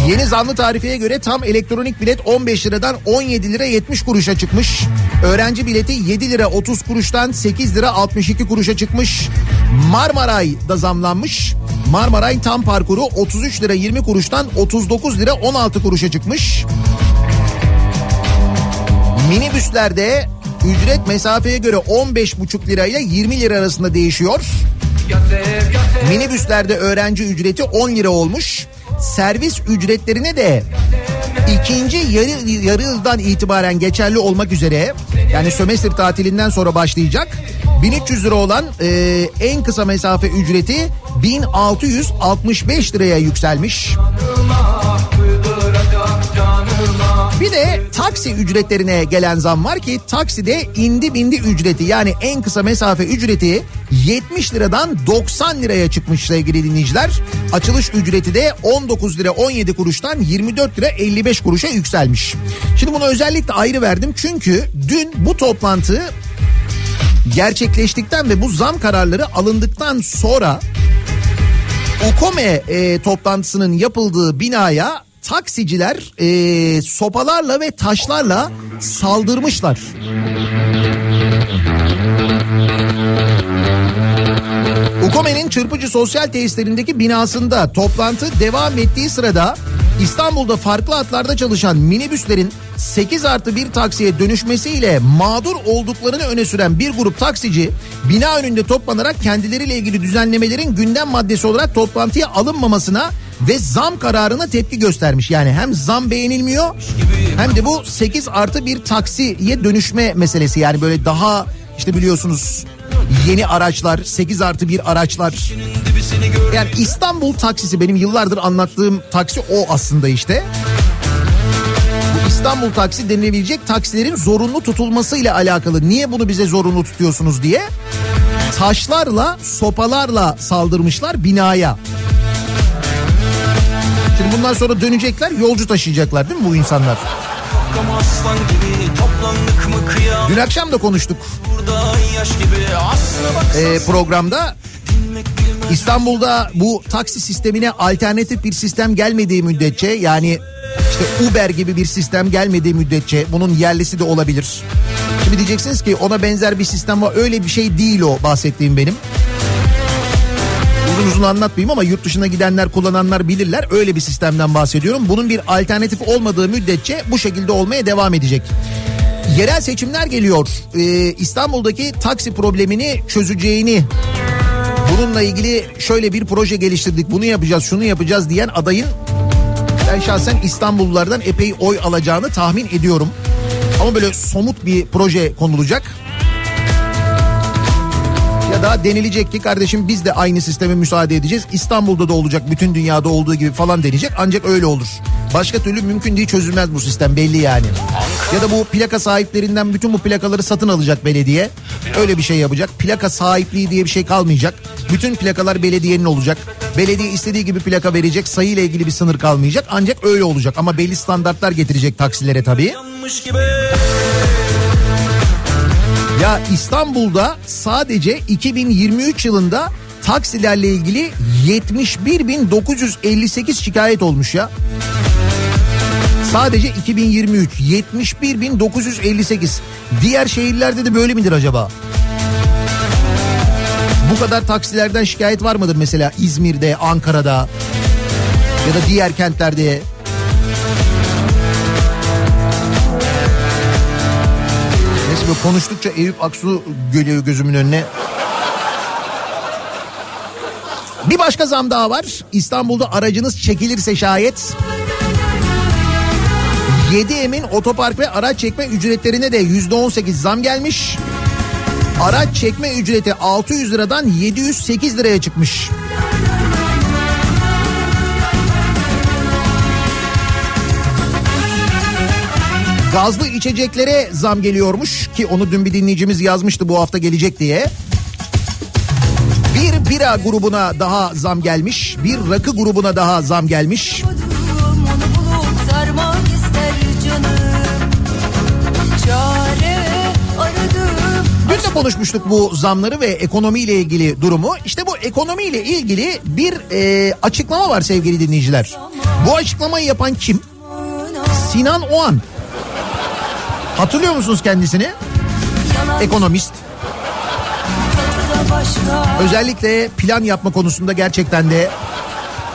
Yeni zamlı tarifeye göre tam elektronik bilet 15 liradan 17 lira 70 kuruşa çıkmış. Öğrenci bileti 7 lira 30 kuruştan 8 lira 62 kuruşa çıkmış. Marmaray da zamlanmış. Marmaray tam parkuru 33 lira 20 kuruştan 39 lira 16 kuruşa çıkmış. Minibüslerde ücret mesafeye göre 15,5 lira ile 20 lira arasında değişiyor. Minibüslerde öğrenci ücreti 10 lira olmuş. Servis ücretlerine de ikinci yarı, yarı yıldan itibaren geçerli olmak üzere yani sömestr tatilinden sonra başlayacak 1300 lira olan e, en kısa mesafe ücreti 1665 liraya yükselmiş. Bir de taksi ücretlerine gelen zam var ki takside indi bindi ücreti yani en kısa mesafe ücreti 70 liradan 90 liraya çıkmış sevgili dinleyiciler. Açılış ücreti de 19 lira 17 kuruştan 24 lira 55 kuruşa yükselmiş. Şimdi bunu özellikle ayrı verdim çünkü dün bu toplantı gerçekleştikten ve bu zam kararları alındıktan sonra UKOME e, toplantısının yapıldığı binaya taksiciler e, sopalarla ve taşlarla saldırmışlar. UKOME'nin çırpıcı sosyal tesislerindeki binasında toplantı devam ettiği sırada İstanbul'da farklı hatlarda çalışan minibüslerin 8 artı bir taksiye dönüşmesiyle mağdur olduklarını öne süren bir grup taksici bina önünde toplanarak kendileriyle ilgili düzenlemelerin gündem maddesi olarak toplantıya alınmamasına ve zam kararına tepki göstermiş. Yani hem zam beğenilmiyor hem de bu 8 artı bir taksiye dönüşme meselesi yani böyle daha işte biliyorsunuz Yeni araçlar, 8 artı 1 araçlar. Yani İstanbul taksisi benim yıllardır anlattığım taksi o aslında işte. Bu İstanbul taksi denilebilecek taksilerin zorunlu tutulmasıyla alakalı. Niye bunu bize zorunlu tutuyorsunuz diye taşlarla, sopalarla saldırmışlar binaya. Şimdi bundan sonra dönecekler, yolcu taşıyacaklar değil mi bu insanlar? Ama aslan gibi toplandık mı kıyam Dün akşam da konuştuk Burada yaş gibi aslına baksan e, programda. İstanbul'da bu taksi sistemine alternatif bir sistem gelmediği müddetçe yani işte Uber gibi bir sistem gelmediği müddetçe bunun yerlisi de olabilir. Şimdi diyeceksiniz ki ona benzer bir sistem var. Öyle bir şey değil o bahsettiğim benim. Uzun uzun anlatmayayım ama yurt dışına gidenler kullananlar bilirler. Öyle bir sistemden bahsediyorum. Bunun bir alternatif olmadığı müddetçe bu şekilde olmaya devam edecek. Yerel seçimler geliyor. Ee, İstanbul'daki taksi problemini çözeceğini bununla ilgili şöyle bir proje geliştirdik bunu yapacağız şunu yapacağız diyen adayın ben şahsen İstanbullulardan epey oy alacağını tahmin ediyorum. Ama böyle somut bir proje konulacak. Da denilecek ki kardeşim biz de aynı sisteme müsaade edeceğiz. İstanbul'da da olacak bütün dünyada olduğu gibi falan denecek ancak öyle olur. Başka türlü mümkün değil çözülmez bu sistem belli yani. Ya da bu plaka sahiplerinden bütün bu plakaları satın alacak belediye. Öyle bir şey yapacak. Plaka sahipliği diye bir şey kalmayacak. Bütün plakalar belediyenin olacak. Belediye istediği gibi plaka verecek. Sayıyla ilgili bir sınır kalmayacak. Ancak öyle olacak. Ama belli standartlar getirecek taksilere tabii. yanmış gibi Ya İstanbul'da sadece 2023 yılında taksilerle ilgili 71.958 şikayet olmuş ya. Sadece 2023 71.958. Diğer şehirlerde de böyle midir acaba? Bu kadar taksilerden şikayet var mıdır mesela İzmir'de, Ankara'da ya da diğer kentlerde? Neyse böyle konuştukça Eyüp Aksu geliyor gözümün önüne. Bir başka zam daha var. İstanbul'da aracınız çekilirse şayet 7M'in otopark ve araç çekme ücretlerine de %18 zam gelmiş. Araç çekme ücreti 600 liradan 708 liraya çıkmış. Gazlı içeceklere zam geliyormuş ki onu dün bir dinleyicimiz yazmıştı bu hafta gelecek diye. Bir bira grubuna daha zam gelmiş. Bir rakı grubuna daha zam gelmiş. Dün de konuşmuştuk bu zamları ve ekonomiyle ilgili durumu. İşte bu ekonomiyle ilgili bir e, açıklama var sevgili dinleyiciler. Bu açıklamayı yapan kim? Sinan Oğan. Hatırlıyor musunuz kendisini? Ekonomist. Özellikle plan yapma konusunda gerçekten de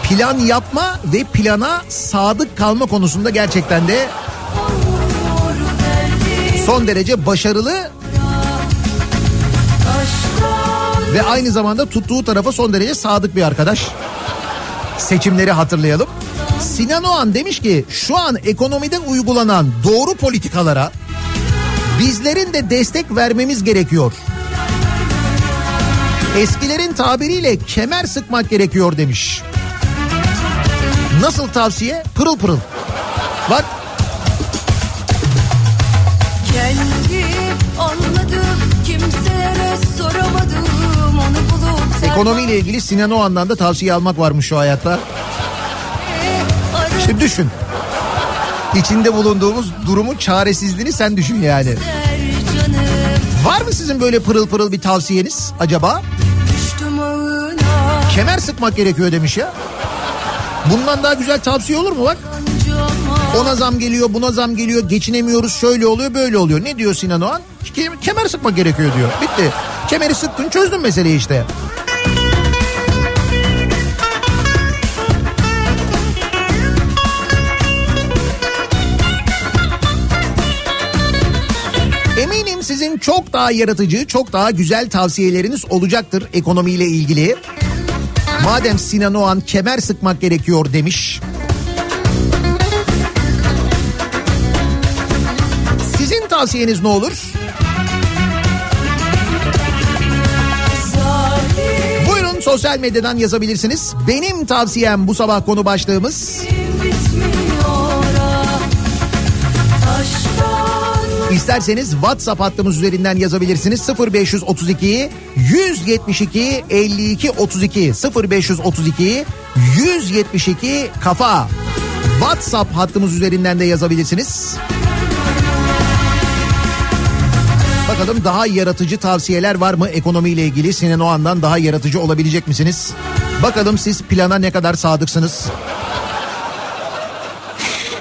plan yapma ve plana sadık kalma konusunda gerçekten de son derece başarılı ve aynı zamanda tuttuğu tarafa son derece sadık bir arkadaş. Seçimleri hatırlayalım. Sinan Oğan demiş ki şu an ekonomide uygulanan doğru politikalara bizlerin de destek vermemiz gerekiyor. Eskilerin tabiriyle kemer sıkmak gerekiyor demiş. Nasıl tavsiye? Pırıl pırıl. Bak ekonomiyle ilgili Sinan Oğan'dan da tavsiye almak varmış şu hayatta. İşte düşün. İçinde bulunduğumuz durumun çaresizliğini sen düşün yani. Var mı sizin böyle pırıl pırıl bir tavsiyeniz acaba? Kemer sıkmak gerekiyor demiş ya. Bundan daha güzel tavsiye olur mu bak? Ona zam geliyor, buna zam geliyor, geçinemiyoruz, şöyle oluyor, böyle oluyor. Ne diyor Sinan Oğan? Ke- Kemer sıkmak gerekiyor diyor. Bitti. Kemeri sıktın, çözdün meseleyi işte. Çok daha yaratıcı, çok daha güzel tavsiyeleriniz olacaktır ekonomiyle ilgili. Madem Sinan Oğan kemer sıkmak gerekiyor demiş. Sizin tavsiyeniz ne olur? Sosyal medyadan yazabilirsiniz. Benim tavsiyem bu sabah konu başlığımız. İsterseniz WhatsApp hattımız üzerinden yazabilirsiniz. 0532 172 52 32 0532 172 kafa. WhatsApp hattımız üzerinden de yazabilirsiniz. Bakalım daha yaratıcı tavsiyeler var mı ekonomiyle ilgili? Sinan Oğan'dan daha yaratıcı olabilecek misiniz? Bakalım siz plana ne kadar sadıksınız?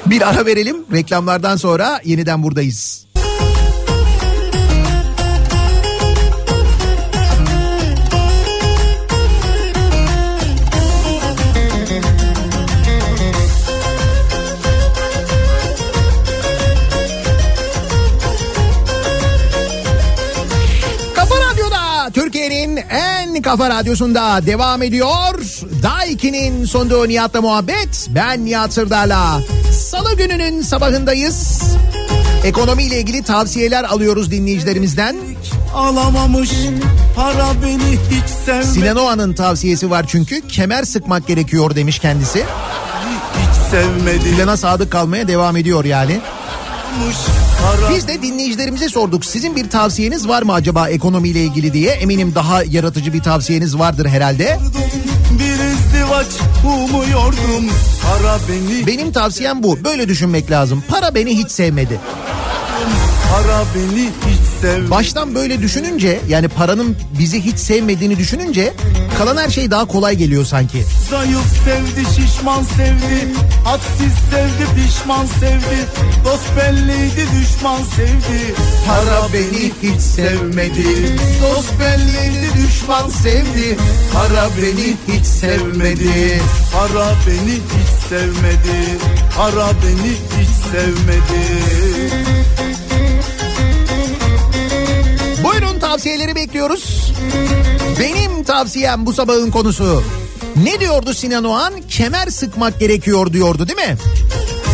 Bir ara verelim. Reklamlardan sonra yeniden buradayız. En kafa radyosunda devam ediyor. Daiki'nin sunduğu Nihat'la muhabbet. Ben Nihat Sırdar'la. Salı gününün sabahındayız. Ekonomiyle ilgili tavsiyeler alıyoruz dinleyicilerimizden. Alamamış para beni hiç sevmedi. Sinan Oğan'ın tavsiyesi var çünkü kemer sıkmak gerekiyor demiş kendisi. Hiç sevmedi. Plana sadık kalmaya devam ediyor yani. Para Biz de dinleyicilerimize sorduk. Sizin bir tavsiyeniz var mı acaba ekonomiyle ilgili diye? Eminim daha yaratıcı bir tavsiyeniz vardır herhalde. Benim tavsiyem bu. Böyle düşünmek lazım. Para beni hiç sevmedi. para beni hiç sevmedi. Baştan böyle düşününce yani paranın bizi hiç sevmediğini düşününce kalan her şey daha kolay geliyor sanki. Zayıf sevdi, şişman sevdi. Hadsiz sevdi, pişman sevdi. Dost belliydi, düşman sevdi. Para beni hiç sevmedi. Dost belliydi düşman sevdi. Para beni hiç sevmedi. Para beni hiç sevmedi. Para beni hiç sevmedi. Tavsiyeleri bekliyoruz. Benim tavsiyem bu sabahın konusu. Ne diyordu Sinan Oğan? Kemer sıkmak gerekiyor diyordu değil mi?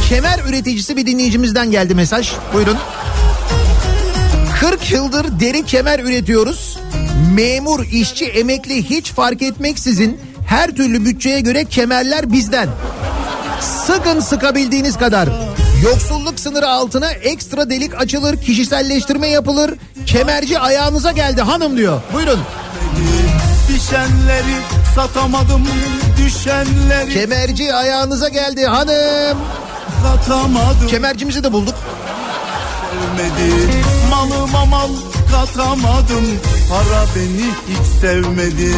Kemer üreticisi bir dinleyicimizden geldi mesaj. Buyurun. 40 yıldır deri kemer üretiyoruz. Memur, işçi, emekli hiç fark etmeksizin her türlü bütçeye göre kemerler bizden. Sıkın sıkabildiğiniz kadar. Yoksulluk sınırı altına ekstra delik açılır, kişiselleştirme yapılır. Kemerci ayağınıza geldi hanım diyor. Buyurun. Düşenleri satamadım. Düşenleri Kemerci ayağınıza geldi hanım. satamadım. Kemercimizi de bulduk. sevmedi Malıma mal katamadım Para beni hiç sevmedi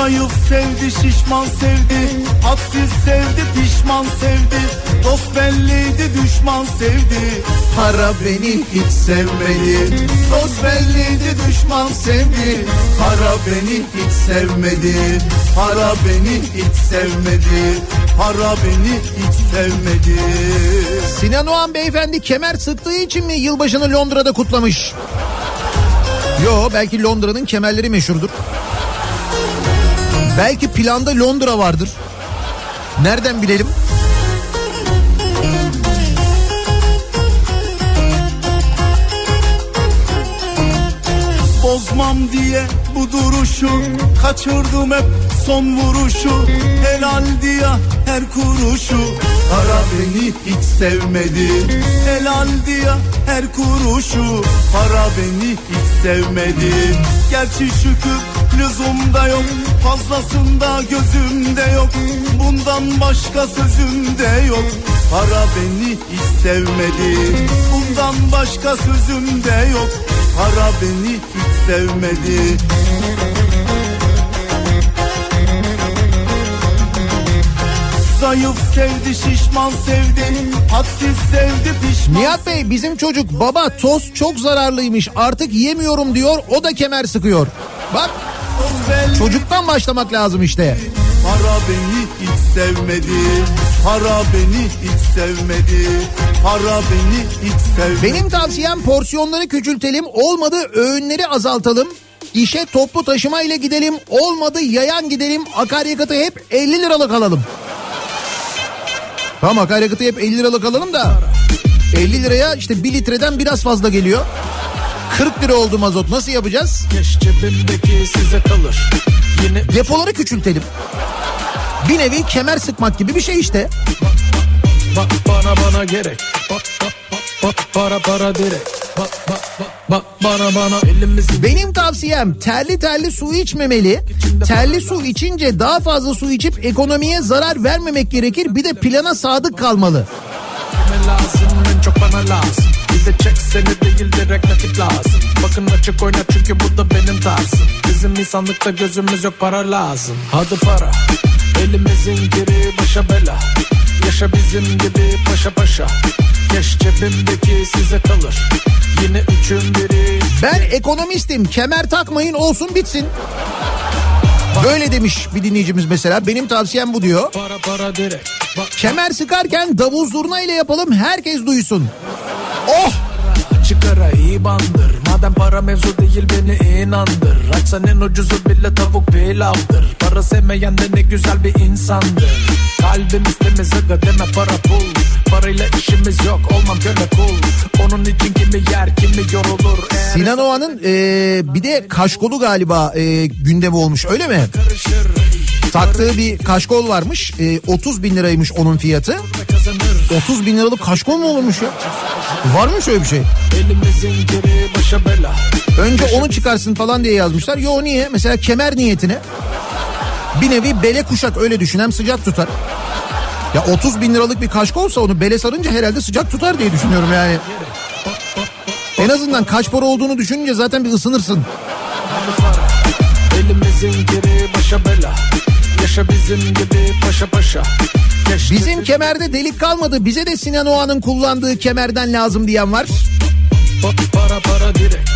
Zayıf sevdi şişman sevdi Hadsiz sevdi pişman sevdi Dost belliydi düşman sevdi Para beni hiç sevmedi. Dost belliydi düşman sevdi. Para beni hiç sevmedi Para beni hiç sevmedi Para beni hiç sevmedi Sinan Oğan beyefendi kemer sıktığı için mi yılbaşını Londra'da kutlamış? Yo belki Londra'nın kemerleri meşhurdur. Belki planda Londra vardır. Nereden bilelim? Bozmam diye bu duruşu Kaçırdım hep son vuruşu. Helal diye her kuruşu. Para beni hiç sevmedi. Helal diye her kuruşu. Para beni hiç sevmedi. Gerçi şükür lüzumda yok Fazlasında gözümde yok. Bundan başka sözümde yok. Para beni hiç sevmedi. Bundan başka sözümde yok. Para beni hiç sevmedi. Zayıf sevdi şişman sevdi. Hadsiz sevdi pişman Nihat Bey bizim çocuk baba toz çok zararlıymış. Artık yemiyorum diyor o da kemer sıkıyor. Bak. Çocuktan başlamak lazım işte. Para beni hiç sevmedi Para beni hiç sevmedi Para beni hiç sevmedi Benim tavsiyem porsiyonları küçültelim olmadı öğünleri azaltalım. İşe toplu taşıma ile gidelim olmadı yayan gidelim akaryakıtı hep 50 liralık alalım. Tamam akaryakıtı hep 50 liralık alalım da 50 liraya işte 1 litreden biraz fazla geliyor. 40 lira oldu mazot nasıl yapacağız? Yine Depoları küçültelim. Bir nevi kemer sıkmak gibi bir şey işte. bak bana bana gerek. Bak bak bak bak para para direkt. Bak bak bak bak bana bana Benim tavsiyem terli terli su içmemeli. Terli su içince daha fazla su içip ekonomiye zarar vermemek gerekir. Bir de plana sadık kalmalı. lazım çok bana lazım. Bir de çek seni değil direkt nakit lazım. Bakın açık oyna çünkü bu da benim tarzım. Bizim insanlıkta gözümüz yok para lazım. Hadi para elimizin giri başa bela. Yaşa bizim gibi paşa paşa. Keş cebimdeki size kalır. Yine üçün biri Ben ekonomistim kemer takmayın olsun bitsin. Böyle demiş bir dinleyicimiz mesela benim tavsiyem bu diyor. para para direkt. Kemer sıkarken davul zurna ile yapalım herkes duysun. Oh Açık ara iyi bandır. Madem para mevzu değil beni inandır. Açsan en ucuzu bile tavuk pilavdır. Para sevmeyen de ne güzel bir insandır. Kalbimiz temiz aga deme para pul. Parayla işimiz yok olmam köle kul. Onun için kimi yer kimi yorulur. Eğer Sinan Oğan'ın e, bir de kaşkolu galiba e, gündemi olmuş öyle mi? karışır. Taktığı bir kaşkol varmış. E, 30 bin liraymış onun fiyatı. kazanır 30 bin liralık kaşkol mu olurmuş ya? Var mı şöyle bir şey? Önce onu çıkarsın falan diye yazmışlar. Yo niye? Mesela kemer niyetine. Bir nevi bele kuşak öyle düşün hem sıcak tutar. Ya 30 bin liralık bir kaşkol olsa onu bele sarınca herhalde sıcak tutar diye düşünüyorum yani. En azından kaç para olduğunu düşününce zaten bir ısınırsın. Elimizin geri başa bela Yaşa bizim gibi paşa paşa Keş Bizim kemerde delik kalmadı. Bize de Sinan Oğan'ın kullandığı kemerden lazım diyen var. Bak para para direkt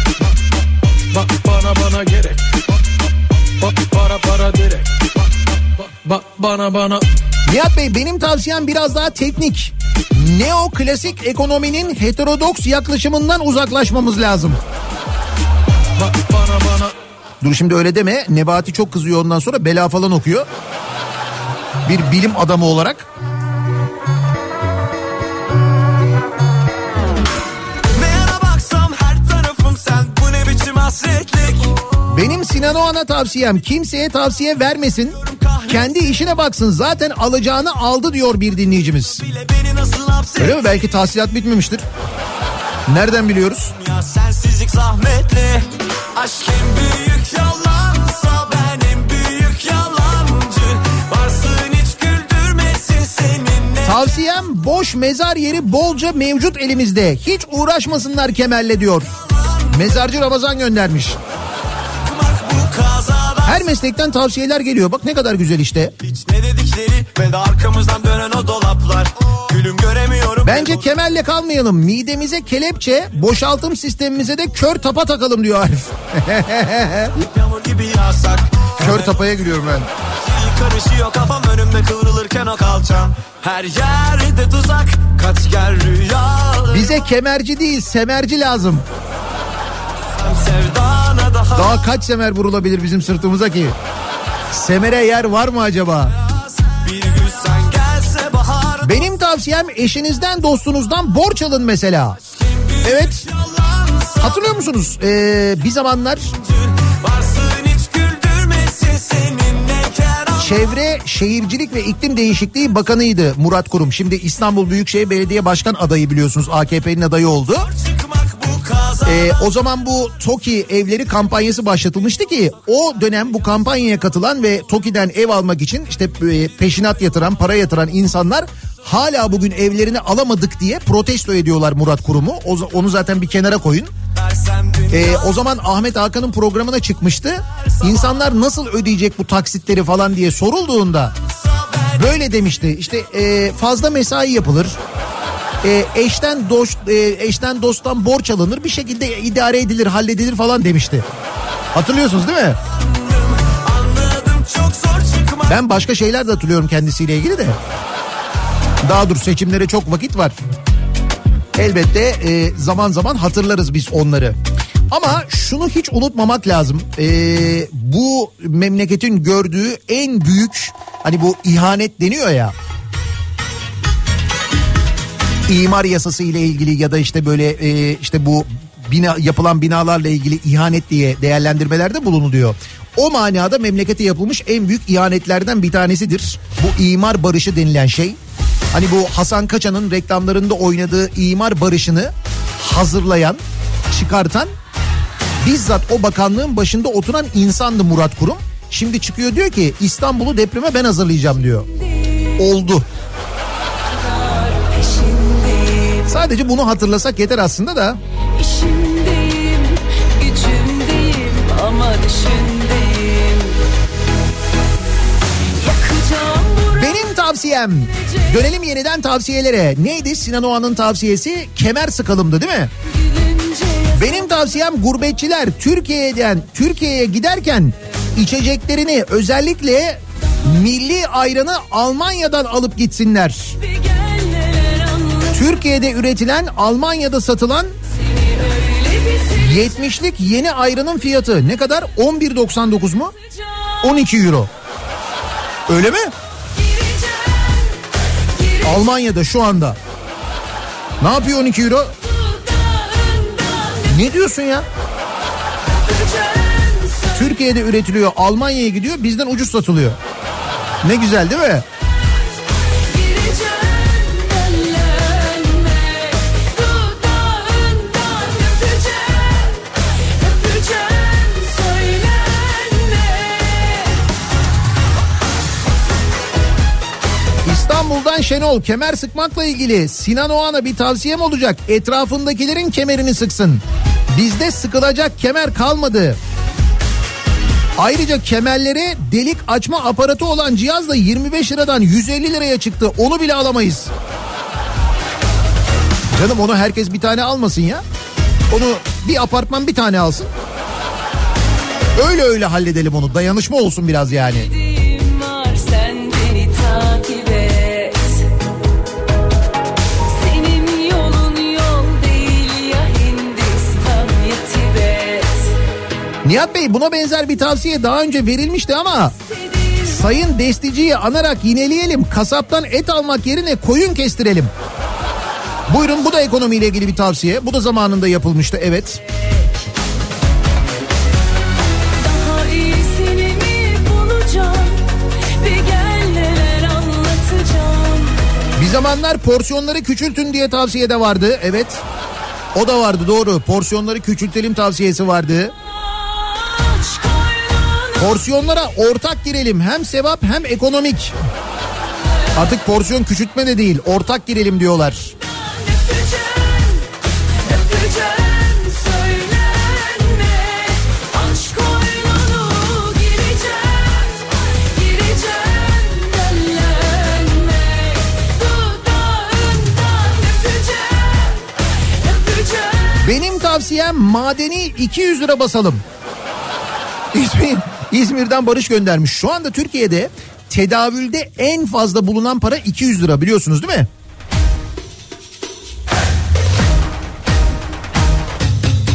Bak bana bana gerek Bak para para direkt Bak bak bana bana Nihat Bey benim tavsiyem biraz daha teknik. Neoklasik ekonominin heterodoks yaklaşımından uzaklaşmamız lazım. Bak bana bana Dur şimdi öyle deme. Nebati çok kızıyor ondan sonra bela falan okuyor. Bir bilim adamı olarak. Benim Sinan Oğan'a tavsiyem kimseye tavsiye vermesin. Kendi işine baksın zaten alacağını aldı diyor bir dinleyicimiz. Öyle mi? Belki tahsilat bitmemiştir. Nereden biliyoruz? Ya sensizlik zahmetli Aşk en büyük Tavsiyem boş mezar yeri bolca mevcut elimizde. Hiç uğraşmasınlar kemerle diyor. Mezarcı Ramazan göndermiş. Her meslekten tavsiyeler geliyor. Bak ne kadar güzel işte. Hiç ne dedikleri Ve de arkamızdan dönen o dolaplar Gülüm göremiyorum Bence kemerle kalmayalım. Midemize kelepçe, boşaltım sistemimize de kör tapa takalım diyor Arif. Kör tapaya gülüyorum ben. Karışıyor kafam önümde kıvrılırken o kalçam Her yerde tuzak Kaç gel rüyalarım Bize kemerci değil semerci lazım. Daha kaç semer vurulabilir bizim sırtımıza ki? Semere yer var mı acaba? Benim tavsiyem eşinizden dostunuzdan borç alın mesela. Evet hatırlıyor musunuz? Ee, bir zamanlar Çevre Şehircilik ve İklim Değişikliği Bakanıydı Murat Kurum. Şimdi İstanbul Büyükşehir Belediye Başkan adayı biliyorsunuz AKP'nin adayı oldu. Ee, o zaman bu TOKİ evleri kampanyası başlatılmıştı ki o dönem bu kampanyaya katılan ve TOKİ'den ev almak için işte e, peşinat yatıran, para yatıran insanlar hala bugün evlerini alamadık diye protesto ediyorlar Murat Kurum'u. Onu zaten bir kenara koyun. Ee, o zaman Ahmet Hakan'ın programına çıkmıştı. İnsanlar nasıl ödeyecek bu taksitleri falan diye sorulduğunda böyle demişti. İşte e, fazla mesai yapılır. E, eşten dost e, eşten dosttan borç alınır bir şekilde idare edilir halledilir falan demişti. Hatırlıyorsunuz değil mi? Ben başka şeyler de hatırlıyorum kendisiyle ilgili de. Daha dur seçimlere çok vakit var. Elbette e, zaman zaman hatırlarız biz onları. Ama şunu hiç unutmamak lazım. E, bu memleketin gördüğü en büyük hani bu ihanet deniyor ya. İmar yasası ile ilgili ya da işte böyle e, işte bu bina, yapılan binalarla ilgili ihanet diye değerlendirmelerde bulunuluyor. O manada memlekete yapılmış en büyük ihanetlerden bir tanesidir. Bu imar barışı denilen şey. Hani bu Hasan Kaçan'ın reklamlarında oynadığı imar barışını hazırlayan, çıkartan bizzat o bakanlığın başında oturan insandı Murat Kurum. Şimdi çıkıyor diyor ki İstanbul'u depreme ben hazırlayacağım diyor. Oldu. Sadece bunu hatırlasak yeter aslında da. İşimdeyim, gücümdeyim ama düşündeyim. Tavsiyem. Dönelim yeniden tavsiyelere. Neydi Sinan Oğan'ın tavsiyesi? Kemer sıkalımdı değil mi? Benim tavsiyem gurbetçiler Türkiye'den Türkiye'ye giderken içeceklerini özellikle milli ayranı Almanya'dan alıp gitsinler. Türkiye'de üretilen Almanya'da satılan 70'lik yeni ayranın fiyatı ne kadar? 11.99 mu? 12 euro. Öyle mi? Almanya'da şu anda. Ne yapıyor 12 euro? Ne diyorsun ya? Türkiye'de üretiliyor, Almanya'ya gidiyor, bizden ucuz satılıyor. Ne güzel değil mi? İstanbul'dan Şenol kemer sıkmakla ilgili Sinan Oğan'a bir tavsiyem olacak. Etrafındakilerin kemerini sıksın. Bizde sıkılacak kemer kalmadı. Ayrıca kemerlere delik açma aparatı olan cihaz da 25 liradan 150 liraya çıktı. Onu bile alamayız. Canım onu herkes bir tane almasın ya. Onu bir apartman bir tane alsın. Öyle öyle halledelim onu. Dayanışma olsun biraz yani. Sevdiğim Nihat Bey buna benzer bir tavsiye daha önce verilmişti ama Sayın Destici'yi anarak yineleyelim. Kasaptan et almak yerine koyun kestirelim. Buyurun bu da ekonomiyle ilgili bir tavsiye. Bu da zamanında yapılmıştı evet. Bir zamanlar porsiyonları küçültün diye tavsiye de vardı. Evet. O da vardı doğru. Porsiyonları küçültelim tavsiyesi vardı. Porsiyonlara ortak girelim. Hem sevap hem ekonomik. Artık porsiyon küçültme de değil. Ortak girelim diyorlar. Benim tavsiyem madeni 200 lira basalım. İzmir, İzmir'den Barış göndermiş. Şu anda Türkiye'de tedavülde en fazla bulunan para 200 lira biliyorsunuz değil mi?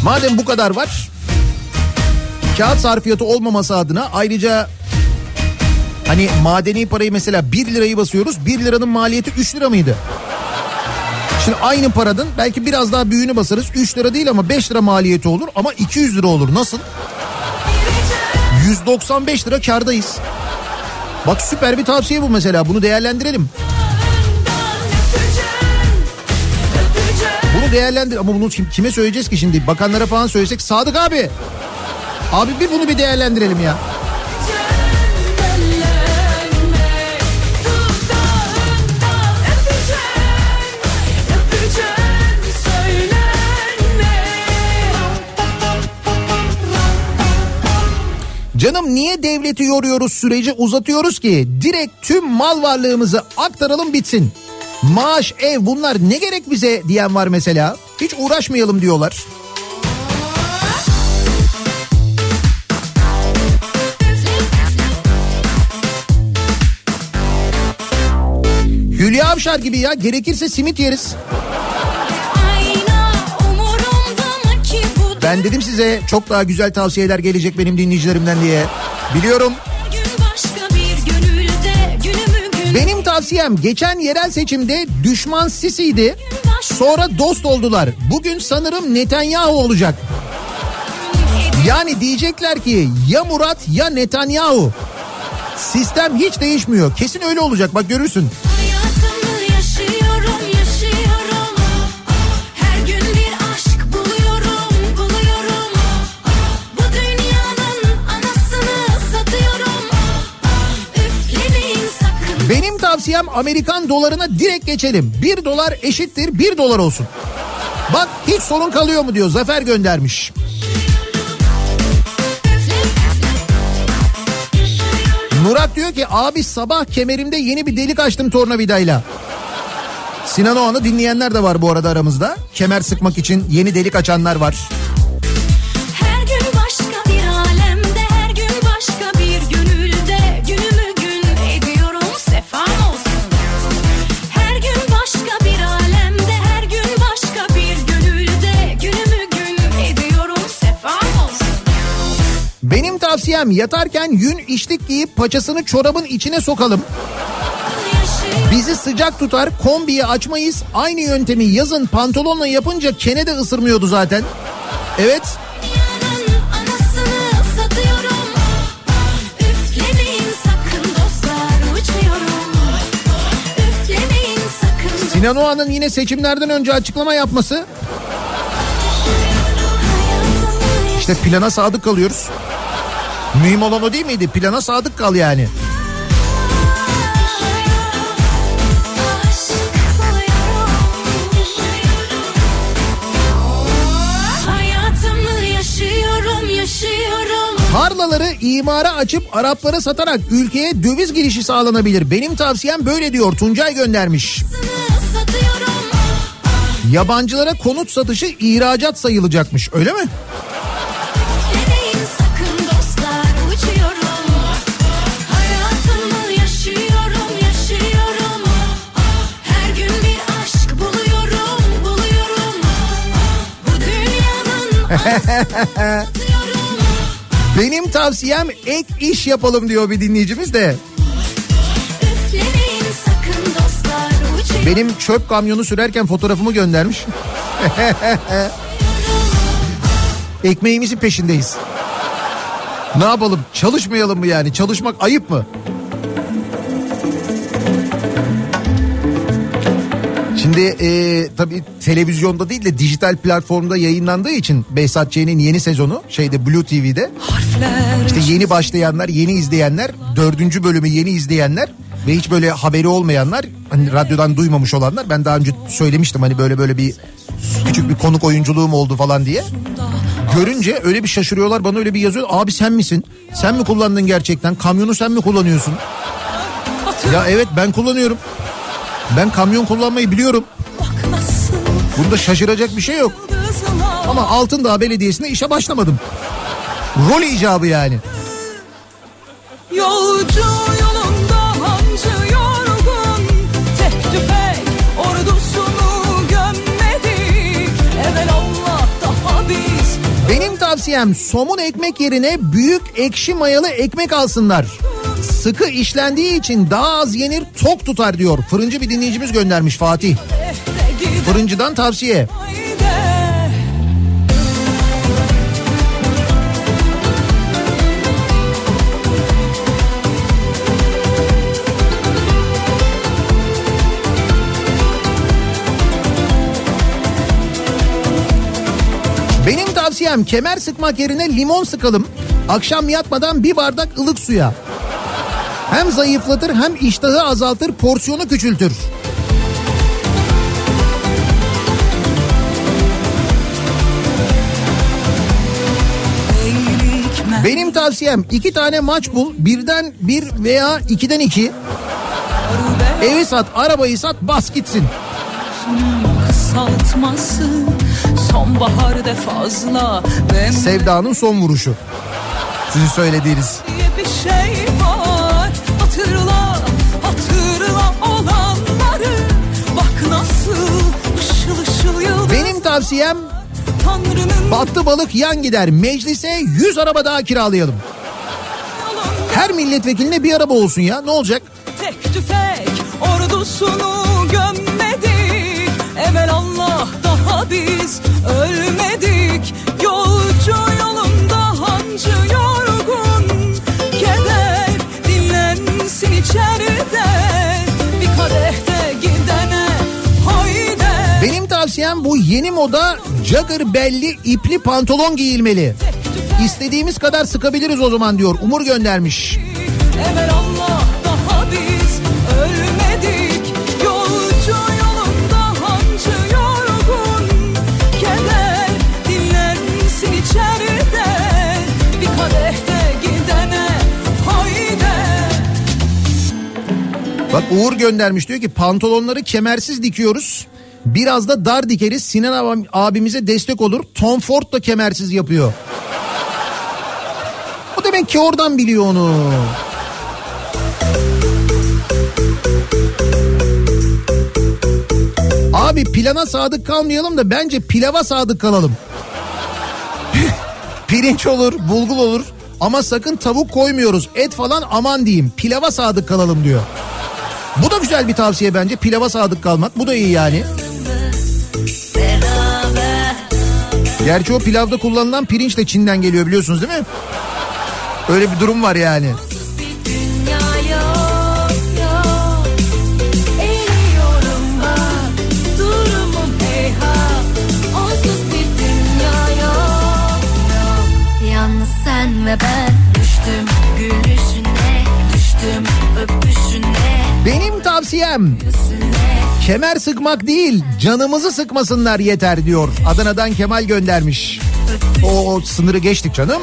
Madem bu kadar var kağıt sarfiyatı olmaması adına ayrıca hani madeni parayı mesela 1 lirayı basıyoruz 1 liranın maliyeti 3 lira mıydı? Şimdi aynı paradan belki biraz daha büyüğünü basarız 3 lira değil ama 5 lira maliyeti olur ama 200 lira olur nasıl? 195 lira kardayız. Bak süper bir tavsiye bu mesela bunu değerlendirelim. Bunu değerlendir ama bunu kim- kime söyleyeceğiz ki şimdi bakanlara falan söylesek Sadık abi. Abi bir bunu bir değerlendirelim ya. Canım niye devleti yoruyoruz süreci uzatıyoruz ki? Direkt tüm mal varlığımızı aktaralım bitsin. Maaş, ev bunlar ne gerek bize diyen var mesela. Hiç uğraşmayalım diyorlar. Hülya Avşar gibi ya gerekirse simit yeriz. Ben dedim size çok daha güzel tavsiyeler gelecek benim dinleyicilerimden diye. Biliyorum. Benim tavsiyem geçen yerel seçimde düşman Sisi'ydi. Sonra dost oldular. Bugün sanırım Netanyahu olacak. Yani diyecekler ki ya Murat ya Netanyahu. Sistem hiç değişmiyor. Kesin öyle olacak bak görürsün. Tavsiyem Amerikan dolarına direkt geçelim. 1 dolar eşittir 1 dolar olsun. Bak hiç sorun kalıyor mu diyor Zafer göndermiş. Murat diyor ki abi sabah kemerimde yeni bir delik açtım tornavidayla. Sinan Oğan'ı dinleyenler de var bu arada aramızda. Kemer sıkmak için yeni delik açanlar var. Tavsiyem yatarken yün içlik giyip paçasını çorabın içine sokalım. Bizi sıcak tutar, kombiyi açmayız. Aynı yöntemi yazın pantolonla yapınca kene de ısırmıyordu zaten. Evet. Sinan Oğan'ın yine seçimlerden önce açıklama yapması. İşte plana sadık kalıyoruz. Mühim olan o değil miydi? Plana sadık kal yani. Tarlaları imara açıp Araplara satarak ülkeye döviz girişi sağlanabilir. Benim tavsiyem böyle diyor Tuncay göndermiş. Yabancılara konut satışı ihracat sayılacakmış öyle mi? Benim tavsiyem ek iş yapalım diyor bir dinleyicimiz de. Benim çöp kamyonu sürerken fotoğrafımı göndermiş. Ekmeğimizin peşindeyiz. Ne yapalım? Çalışmayalım mı yani? Çalışmak ayıp mı? Şimdi e, tabii televizyonda değil de dijital platformda yayınlandığı için Behzat Ç'nin yeni sezonu şeyde Blue TV'de işte yeni başlayanlar, yeni izleyenler, dördüncü bölümü yeni izleyenler ve hiç böyle haberi olmayanlar, hani radyodan duymamış olanlar ben daha önce söylemiştim hani böyle böyle bir küçük bir konuk oyunculuğum oldu falan diye. Görünce öyle bir şaşırıyorlar bana öyle bir yazıyor. Abi sen misin? Sen mi kullandın gerçekten? Kamyonu sen mi kullanıyorsun? Ya evet ben kullanıyorum. Ben kamyon kullanmayı biliyorum. Bunda şaşıracak bir şey yok. Ama Altındağ Belediyesi'nde işe başlamadım. Rol icabı yani. Yolcu yolunda hancı yorgun Tek tüfek ordusunu gömmedik Evvel Allah daha biz Benim tavsiyem somun ekmek yerine büyük ekşi mayalı ekmek alsınlar. Sıkı işlendiği için daha az yenir tok tutar diyor. Fırıncı bir dinleyicimiz göndermiş Fatih. Fırıncıdan tavsiye. Benim tavsiyem kemer sıkmak yerine limon sıkalım. Akşam yatmadan bir bardak ılık suya. Hem zayıflatır hem iştahı azaltır porsiyonu küçültür. Benim tavsiyem iki tane maç bul birden bir veya ikiden iki. Evi sat arabayı sat bas gitsin. Sonbaharda fazla Sevdanın son vuruşu. Sizin söylediğiniz. bir şey Hatırla hatırla olanları Bak nasıl ışıl ışıl yıldız Benim tavsiyem battı balık yan gider. Meclise 100 araba daha kiralayalım. Her milletvekiline bir araba olsun ya ne olacak? tek tüfek ordusunu gömmedik Evvel Allah biz ölmedik tavsiyem bu yeni moda jogger belli ipli pantolon giyilmeli. İstediğimiz kadar sıkabiliriz o zaman diyor. Umur göndermiş. Evel Allah daha biz ölmedik Yolcu yolunda hancı yorgun Keder dinlensin içeride Bir kadehte gidene hayde Bak Uğur göndermiş diyor ki pantolonları kemersiz dikiyoruz. Biraz da dar dikeriz. Sinan abim- abimize destek olur. Tom Ford da kemersiz yapıyor. O demek ki oradan biliyor onu. Abi plana sadık kalmayalım da bence pilava sadık kalalım. Pirinç olur, bulgur olur ama sakın tavuk koymuyoruz. Et falan aman diyeyim. Pilava sadık kalalım diyor. Bu da güzel bir tavsiye bence. Pilava sadık kalmak. Bu da iyi yani. Gerçi o pilavda kullanılan pirinç de Çin'den geliyor biliyorsunuz değil mi? Öyle bir durum var yani. Sen ve ben Düştüm gülüşüne Düştüm öpüşüne Benim tavsiyem kemer sıkmak değil canımızı sıkmasınlar yeter diyor. Adana'dan Kemal göndermiş. O, sınırı geçtik canım.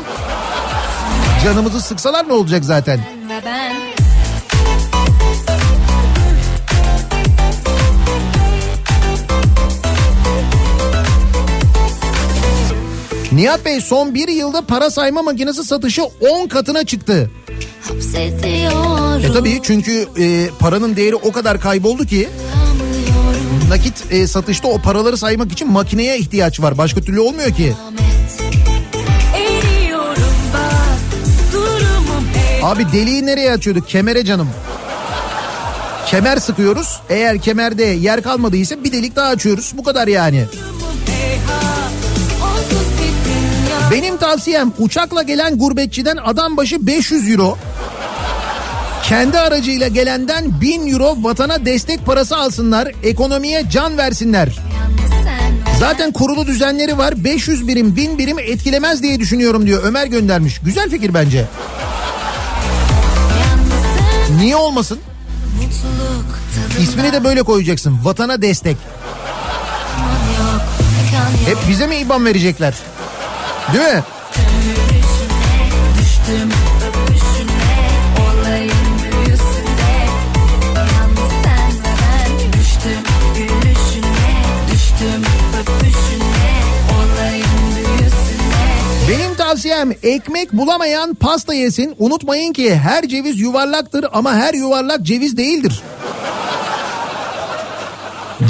Canımızı sıksalar ne olacak zaten? ben Nihat Bey son bir yılda para sayma makinesi satışı 10 katına çıktı. E tabii çünkü e, paranın değeri o kadar kayboldu ki nakit e, satışta o paraları saymak için makineye ihtiyaç var. Başka türlü olmuyor ki. Abi deliği nereye açıyorduk? Kemere canım. Kemer sıkıyoruz. Eğer kemerde yer kalmadıysa bir delik daha açıyoruz. Bu kadar yani. Benim tavsiyem uçakla gelen gurbetçiden adam başı 500 euro. Kendi aracıyla gelenden 1000 euro vatana destek parası alsınlar. Ekonomiye can versinler. Zaten kurulu düzenleri var. 500 birim 1000 birim etkilemez diye düşünüyorum diyor. Ömer göndermiş. Güzel fikir bence. Niye olmasın? İsmini de böyle koyacaksın. Vatana destek. Hep bize mi IBAN verecekler? Değil mi? Düştüm tavsiyem ekmek bulamayan pasta yesin. Unutmayın ki her ceviz yuvarlaktır ama her yuvarlak ceviz değildir.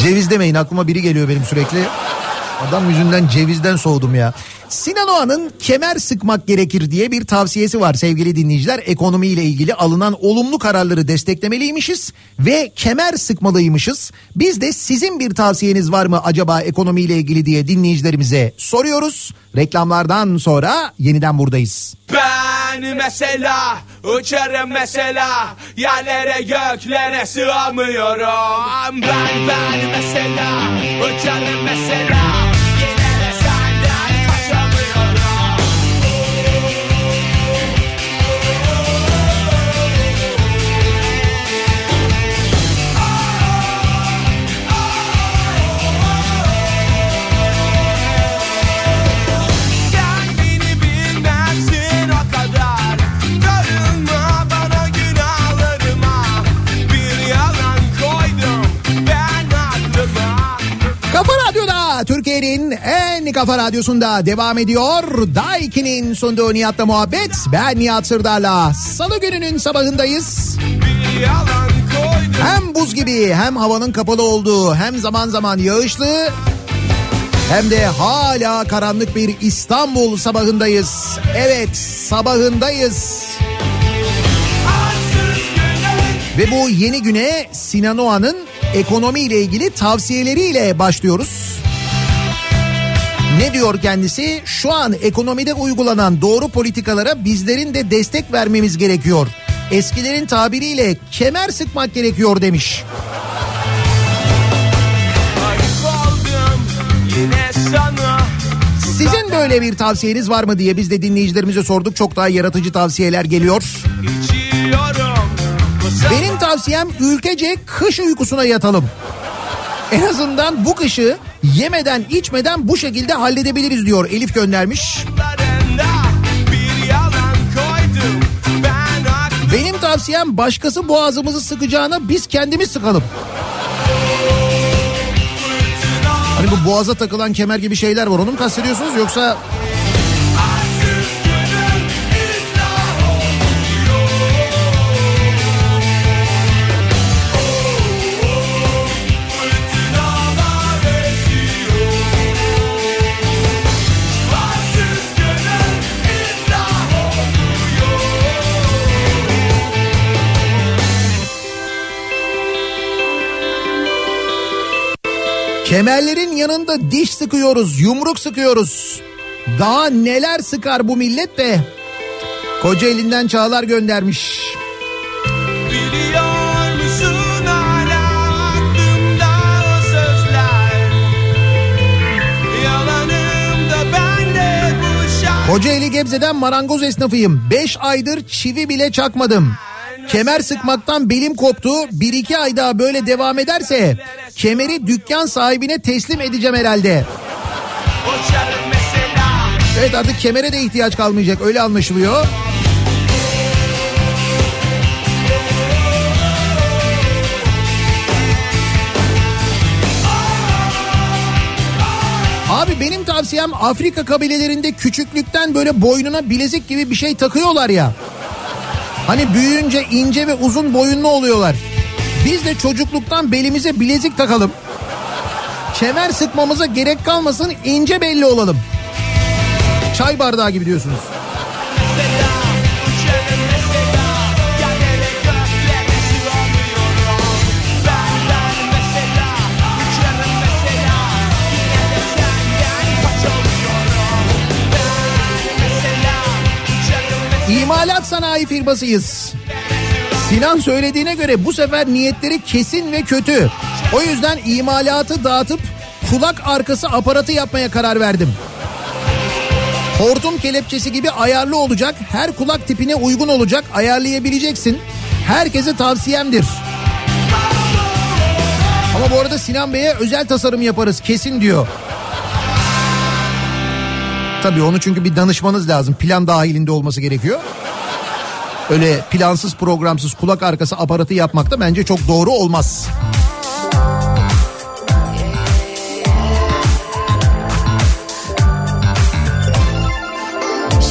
Ceviz demeyin aklıma biri geliyor benim sürekli. Adam yüzünden cevizden soğudum ya. Sinan Oğan'ın kemer sıkmak gerekir diye bir tavsiyesi var sevgili dinleyiciler. Ekonomiyle ilgili alınan olumlu kararları desteklemeliymişiz ve kemer sıkmalıymışız. Biz de sizin bir tavsiyeniz var mı acaba ekonomiyle ilgili diye dinleyicilerimize soruyoruz. Reklamlardan sonra yeniden buradayız. Ben mesela uçarım mesela yerlere göklere sığamıyorum. Ben ben mesela uçarım mesela en kafa radyosunda devam ediyor. Daiki'nin sunduğu Nihat'la muhabbet. Ben Nihat Sırdar'la. Salı gününün sabahındayız. Hem buz gibi hem havanın kapalı olduğu hem zaman zaman yağışlı hem de hala karanlık bir İstanbul sabahındayız. Evet sabahındayız. Ve bu yeni güne Sinan Oğan'ın ekonomiyle ilgili tavsiyeleriyle başlıyoruz. Ne diyor kendisi? Şu an ekonomide uygulanan doğru politikalara bizlerin de destek vermemiz gerekiyor. Eskilerin tabiriyle kemer sıkmak gerekiyor demiş. Sizin böyle bir tavsiyeniz var mı diye biz de dinleyicilerimize sorduk. Çok daha yaratıcı tavsiyeler geliyor. Benim tavsiyem ülkece kış uykusuna yatalım. En azından bu kışı yemeden içmeden bu şekilde halledebiliriz diyor Elif göndermiş. Benim tavsiyem başkası boğazımızı sıkacağına biz kendimiz sıkalım. Hani bu boğaza takılan kemer gibi şeyler var onu mu kastediyorsunuz yoksa Kemerlerin yanında diş sıkıyoruz, yumruk sıkıyoruz. Daha neler sıkar bu millet de. Koca elinden Çağlar göndermiş. Kocaeli Gebze'den marangoz esnafıyım. 5 aydır çivi bile çakmadım. Kemer sıkmaktan belim koptu. Bir iki ay daha böyle devam ederse kemeri dükkan sahibine teslim edeceğim herhalde. Evet artık kemere de ihtiyaç kalmayacak öyle anlaşılıyor. Abi benim tavsiyem Afrika kabilelerinde küçüklükten böyle boynuna bilezik gibi bir şey takıyorlar ya. Hani büyüyünce ince ve uzun boyunlu oluyorlar. Biz de çocukluktan belimize bilezik takalım. Kemer sıkmamıza gerek kalmasın ince belli olalım. Çay bardağı gibi diyorsunuz. İmalat sanayi firmasıyız. Sinan söylediğine göre bu sefer niyetleri kesin ve kötü. O yüzden imalatı dağıtıp kulak arkası aparatı yapmaya karar verdim. Hortum kelepçesi gibi ayarlı olacak. Her kulak tipine uygun olacak. Ayarlayabileceksin. Herkese tavsiyemdir. Ama bu arada Sinan Bey'e özel tasarım yaparız kesin diyor. Tabii onu çünkü bir danışmanız lazım. Plan dahilinde olması gerekiyor. Öyle plansız programsız kulak arkası aparatı yapmak da bence çok doğru olmaz.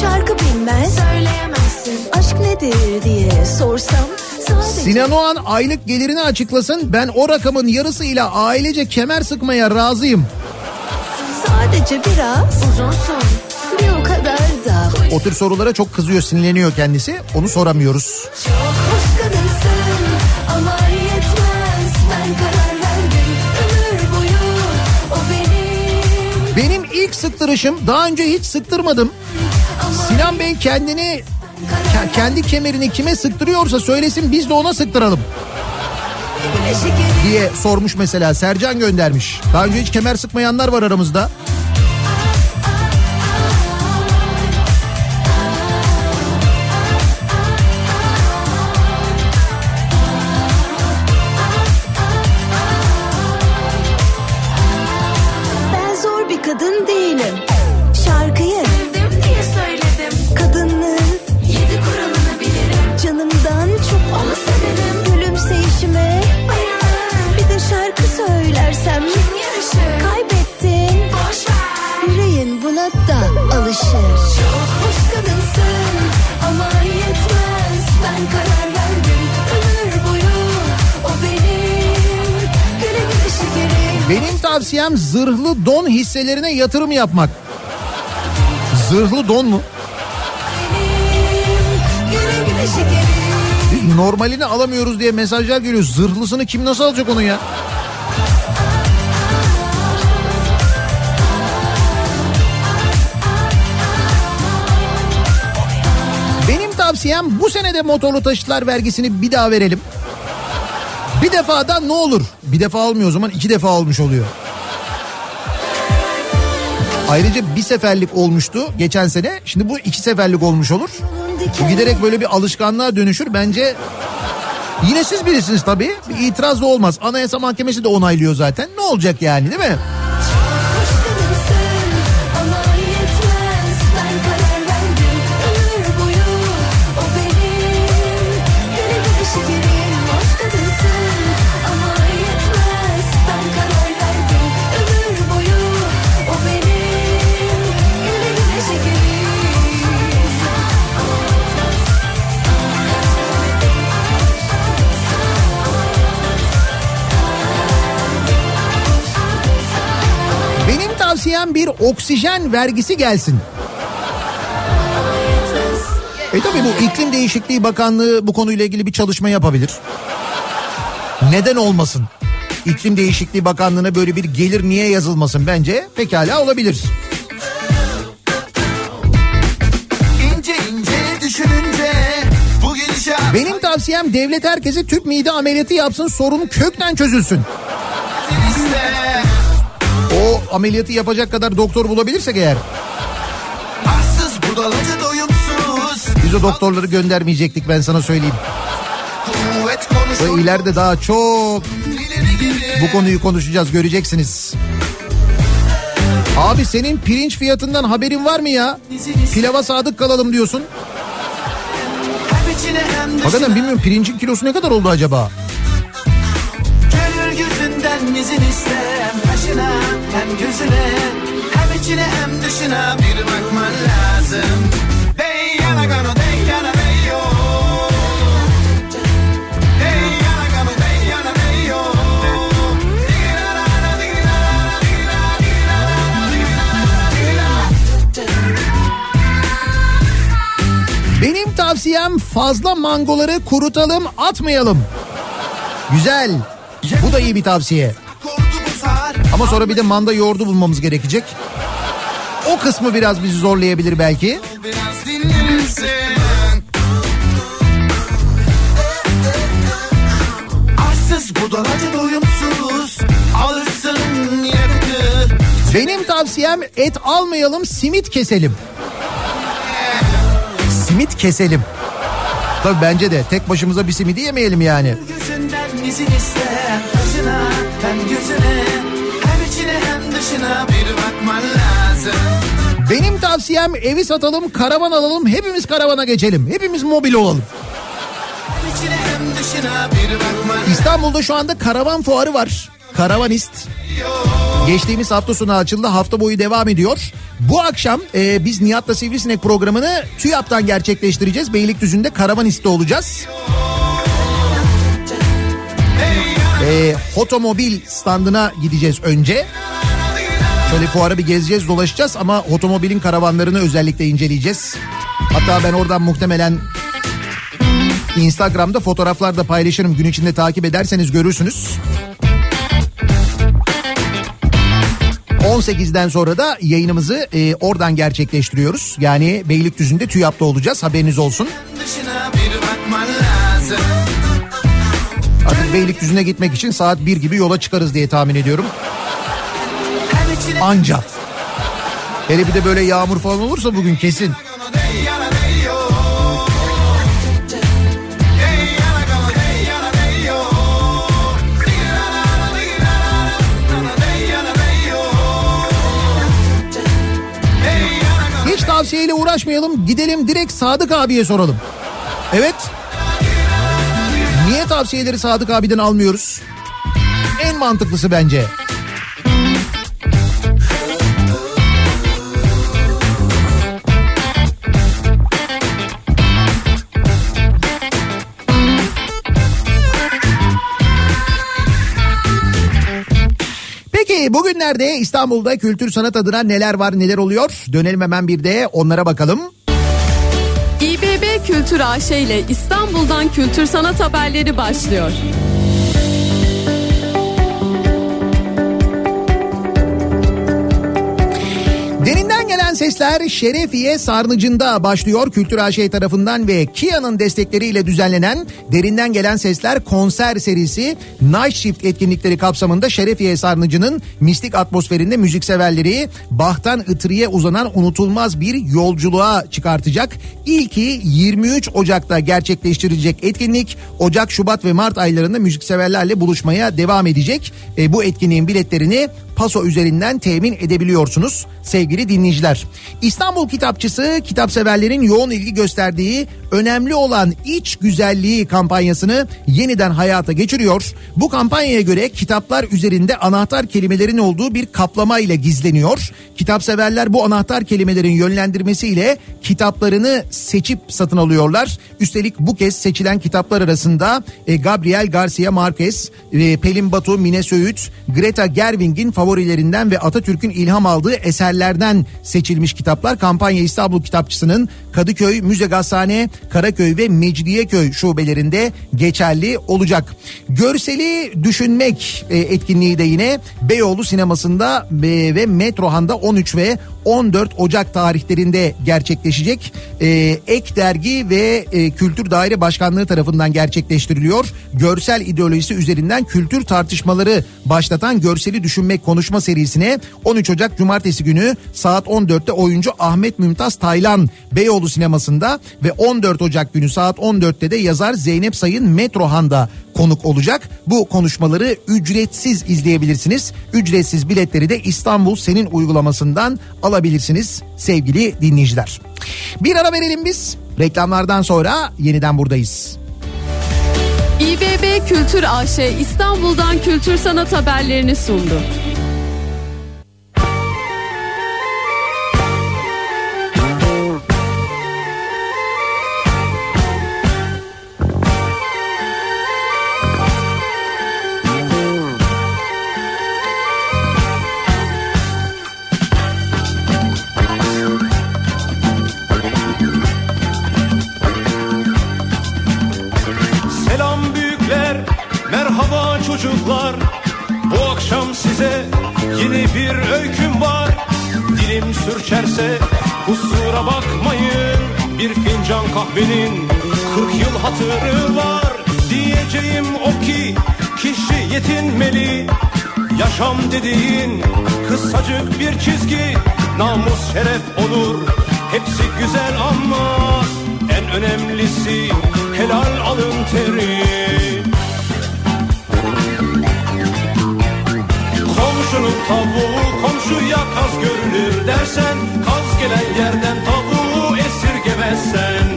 Şarkı bilmez Söyleyemezsin Aşk nedir diye sorsam Sadece Sinan Oğan aylık gelirini açıklasın. Ben o rakamın yarısıyla ailece kemer sıkmaya razıyım. Sadece biraz Uzunsun O tür sorulara çok kızıyor, sinirleniyor kendisi. Onu soramıyoruz. Benim Benim ilk sıktırışım daha önce hiç sıktırmadım. Sinan Bey kendini ke- kendi kemerini kime sıktırıyorsa söylesin biz de ona sıktıralım diye sormuş mesela Sercan göndermiş. Daha önce hiç kemer sıkmayanlar var aramızda. Tavsiyem zırhlı don hisselerine yatırım yapmak. Zırhlı don mu? Normalini alamıyoruz diye mesajlar geliyor. Zırhlısını kim nasıl alacak onun ya? Benim tavsiyem bu senede motorlu taşıtlar vergisini bir daha verelim. Bir defada ne olur? Bir defa olmuyor o zaman iki defa olmuş oluyor. Ayrıca bir seferlik olmuştu geçen sene. Şimdi bu iki seferlik olmuş olur. Bu giderek böyle bir alışkanlığa dönüşür. Bence yine siz bilirsiniz tabii. Bir itiraz da olmaz. Anayasa Mahkemesi de onaylıyor zaten. Ne olacak yani değil mi? Oksijen vergisi gelsin. E tabi bu iklim değişikliği bakanlığı bu konuyla ilgili bir çalışma yapabilir. Neden olmasın? İklim Değişikliği Bakanlığı'na böyle bir gelir niye yazılmasın bence pekala olabilir. İnce ince düşününce Benim tavsiyem devlet herkese tüp mide ameliyatı yapsın sorun kökten çözülsün. iste O ameliyatı yapacak kadar doktor bulabilirsek eğer. Biz o doktorları göndermeyecektik ben sana söyleyeyim. Ve ileride daha çok bu konuyu konuşacağız göreceksiniz. Abi senin pirinç fiyatından haberin var mı ya? Pilava sadık kalalım diyorsun. Hakikaten bilmiyorum pirincin kilosu ne kadar oldu acaba? Gönül gözünden izin iste fazla mangoları kurutalım atmayalım. Güzel. Bu da iyi bir tavsiye. Ama sonra bir de manda yoğurdu bulmamız gerekecek. O kısmı biraz bizi zorlayabilir belki. Biraz doyumsuz Alırsın Benim tavsiyem et almayalım simit keselim. Simit keselim. Tabii bence de tek başımıza bir simidi yemeyelim yani. Benim tavsiyem evi satalım karavan alalım hepimiz karavana geçelim. Hepimiz mobil olalım. İstanbul'da şu anda karavan fuarı var. Karavanist. Geçtiğimiz hafta sonu açıldı. Hafta boyu devam ediyor. Bu akşam e, biz Nihat'la Sivrisinek programını TÜYAP'tan gerçekleştireceğiz. Beylikdüzü'nde Karavanist'te olacağız. E, otomobil standına gideceğiz önce. Şöyle fuara bir gezeceğiz dolaşacağız ama otomobilin karavanlarını özellikle inceleyeceğiz. Hatta ben oradan muhtemelen Instagram'da fotoğraflar da paylaşırım. Gün içinde takip ederseniz görürsünüz. 18'den sonra da yayınımızı e, oradan gerçekleştiriyoruz. Yani Beylikdüzü'nde TÜYAP'ta olacağız haberiniz olsun. Artık Beylikdüzü'ne gitmek için saat 1 gibi yola çıkarız diye tahmin ediyorum. Hem içine Anca. Hele bir de böyle yağmur falan olursa bugün kesin. Tavsiyeyle uğraşmayalım gidelim direkt Sadık abiye soralım. Evet. Niye tavsiyeleri Sadık abiden almıyoruz? En mantıklısı bence. Bugünlerde İstanbul'da kültür sanat adına neler var neler oluyor? Dönelim hemen bir de onlara bakalım. İBB Kültür AŞ ile İstanbul'dan kültür sanat haberleri başlıyor. Sesler Şerefiye Sarnıcı'nda başlıyor. Kültür AŞ tarafından ve Kia'nın destekleriyle düzenlenen Derinden Gelen Sesler konser serisi Night Shift etkinlikleri kapsamında Şerefiye Sarnıcı'nın mistik atmosferinde müzikseverleri Bach'tan Itri'ye uzanan unutulmaz bir yolculuğa çıkartacak. İlki 23 Ocak'ta gerçekleştirilecek etkinlik Ocak, Şubat ve Mart aylarında müzikseverlerle buluşmaya devam edecek. E, bu etkinliğin biletlerini Paso üzerinden temin edebiliyorsunuz sevgili dinleyiciler. İstanbul Kitapçısı kitapseverlerin yoğun ilgi gösterdiği önemli olan iç güzelliği kampanyasını yeniden hayata geçiriyor. Bu kampanyaya göre kitaplar üzerinde anahtar kelimelerin olduğu bir kaplama ile gizleniyor. Kitapseverler bu anahtar kelimelerin yönlendirmesiyle kitaplarını seçip satın alıyorlar. Üstelik bu kez seçilen kitaplar arasında e, Gabriel Garcia Marquez, e, Pelin Batu, Mine Söğüt, Greta Gerwig'in favorilerinden ve Atatürk'ün ilham aldığı eserlerden seçilmiş kitaplar. Kampanya İstanbul Kitapçısı'nın Kadıköy, Müze Gazhane, Karaköy ve Mecidiyeköy şubelerinde geçerli olacak. Görseli düşünmek e, etkinliği de yine Beyoğlu sinemasında e, ve Metrohan'da 13 ve 14 Ocak tarihlerinde gerçekleşecek. E, Ek Dergi ve Kültür Daire Başkanlığı tarafından gerçekleştiriliyor. Görsel ideolojisi üzerinden kültür tartışmaları başlatan Görseli Düşünmek konuşma serisine 13 Ocak Cumartesi günü saat 14'te oyuncu Ahmet Mümtaz Taylan Beyoğlu sinemasında ve 14 Ocak günü saat 14'te de yazar Zeynep Sayın Metrohan'da konuk olacak. Bu konuşmaları ücretsiz izleyebilirsiniz. Ücretsiz biletleri de İstanbul Senin uygulamasından alabilirsiniz sevgili dinleyiciler. Bir ara verelim biz. Reklamlardan sonra yeniden buradayız. İBB Kültür AŞ İstanbul'dan kültür sanat haberlerini sundu. Yeni bir öyküm var. Dilim sürçerse kusura bakmayın. Bir fincan kahvenin 40 yıl hatırı var. Diyeceğim o ki kişi yetinmeli. Yaşam dediğin kısacık bir çizgi. Namus şeref olur. Hepsi güzel ama en önemlisi helal alın teri. Komşunun tavuğu komşuya kaz görünür dersen Kaz gelen yerden tavuğu esirgemezsen.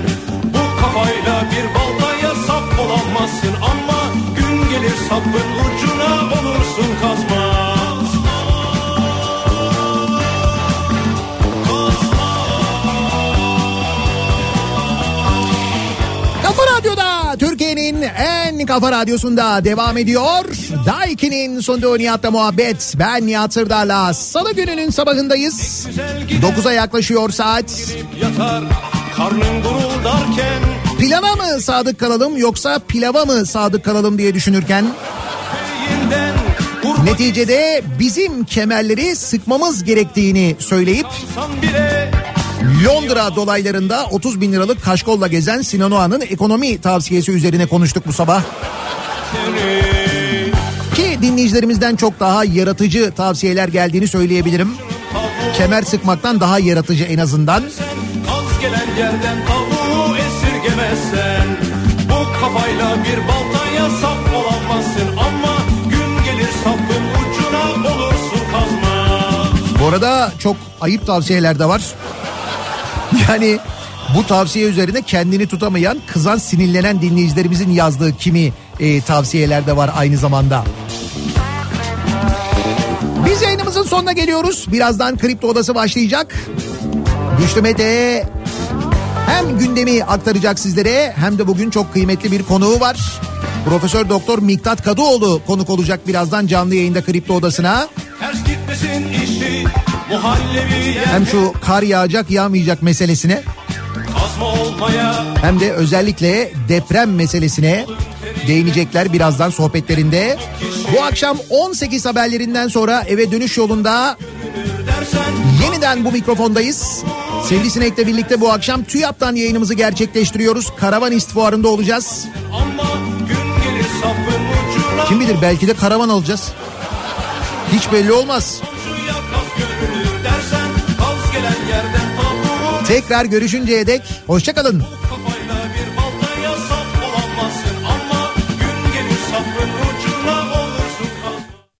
Bu kafayla bir baltaya sap olamazsın ama Gün gelir sapın ucuna olursun kazma En kafa radyosunda devam ediyor. Daiki'nin sunduğu Nihat'la muhabbet. Ben Nihat Sırdar'la salı gününün sabahındayız. 9'a yaklaşıyor saat. Yatar karnın mı sadık kalalım yoksa pilava mı sadık kalalım diye düşünürken neticede bizim kemerleri sıkmamız gerektiğini söyleyip Londra dolaylarında 30 bin liralık kaşkolla gezen Sinan Oğan'ın ekonomi tavsiyesi üzerine konuştuk bu sabah. Ki dinleyicilerimizden çok daha yaratıcı tavsiyeler geldiğini söyleyebilirim. Kemer sıkmaktan daha yaratıcı en azından. Az gelen yerden tavuğu esirgemezsen Bu kafayla bir baltaya sap olamazsın Ama gün gelir sapın ucuna olursun kazma Bu arada çok ayıp tavsiyeler de var. Yani bu tavsiye üzerine kendini tutamayan, kızan, sinirlenen dinleyicilerimizin yazdığı kimi e, tavsiyeler de var aynı zamanda. Biz yayınımızın sonuna geliyoruz. Birazdan Kripto Odası başlayacak. Güçlü Mete hem gündemi aktaracak sizlere hem de bugün çok kıymetli bir konuğu var. Profesör Doktor Miktat Kadıoğlu konuk olacak birazdan canlı yayında Kripto Odası'na. Ters gitmesin yer Hem şu kar yağacak yağmayacak meselesine hem de özellikle deprem meselesine değinecekler birazdan sohbetlerinde. Bu akşam 18 haberlerinden sonra eve dönüş yolunda yeniden bu mikrofondayız. Sevgili Sinek'le birlikte bu akşam TÜYAP'tan yayınımızı gerçekleştiriyoruz. Karavanist fuarında olacağız. Kim bilir belki de karavan alacağız. Hiç belli olmaz. Tekrar görüşünceye dek hoşçakalın.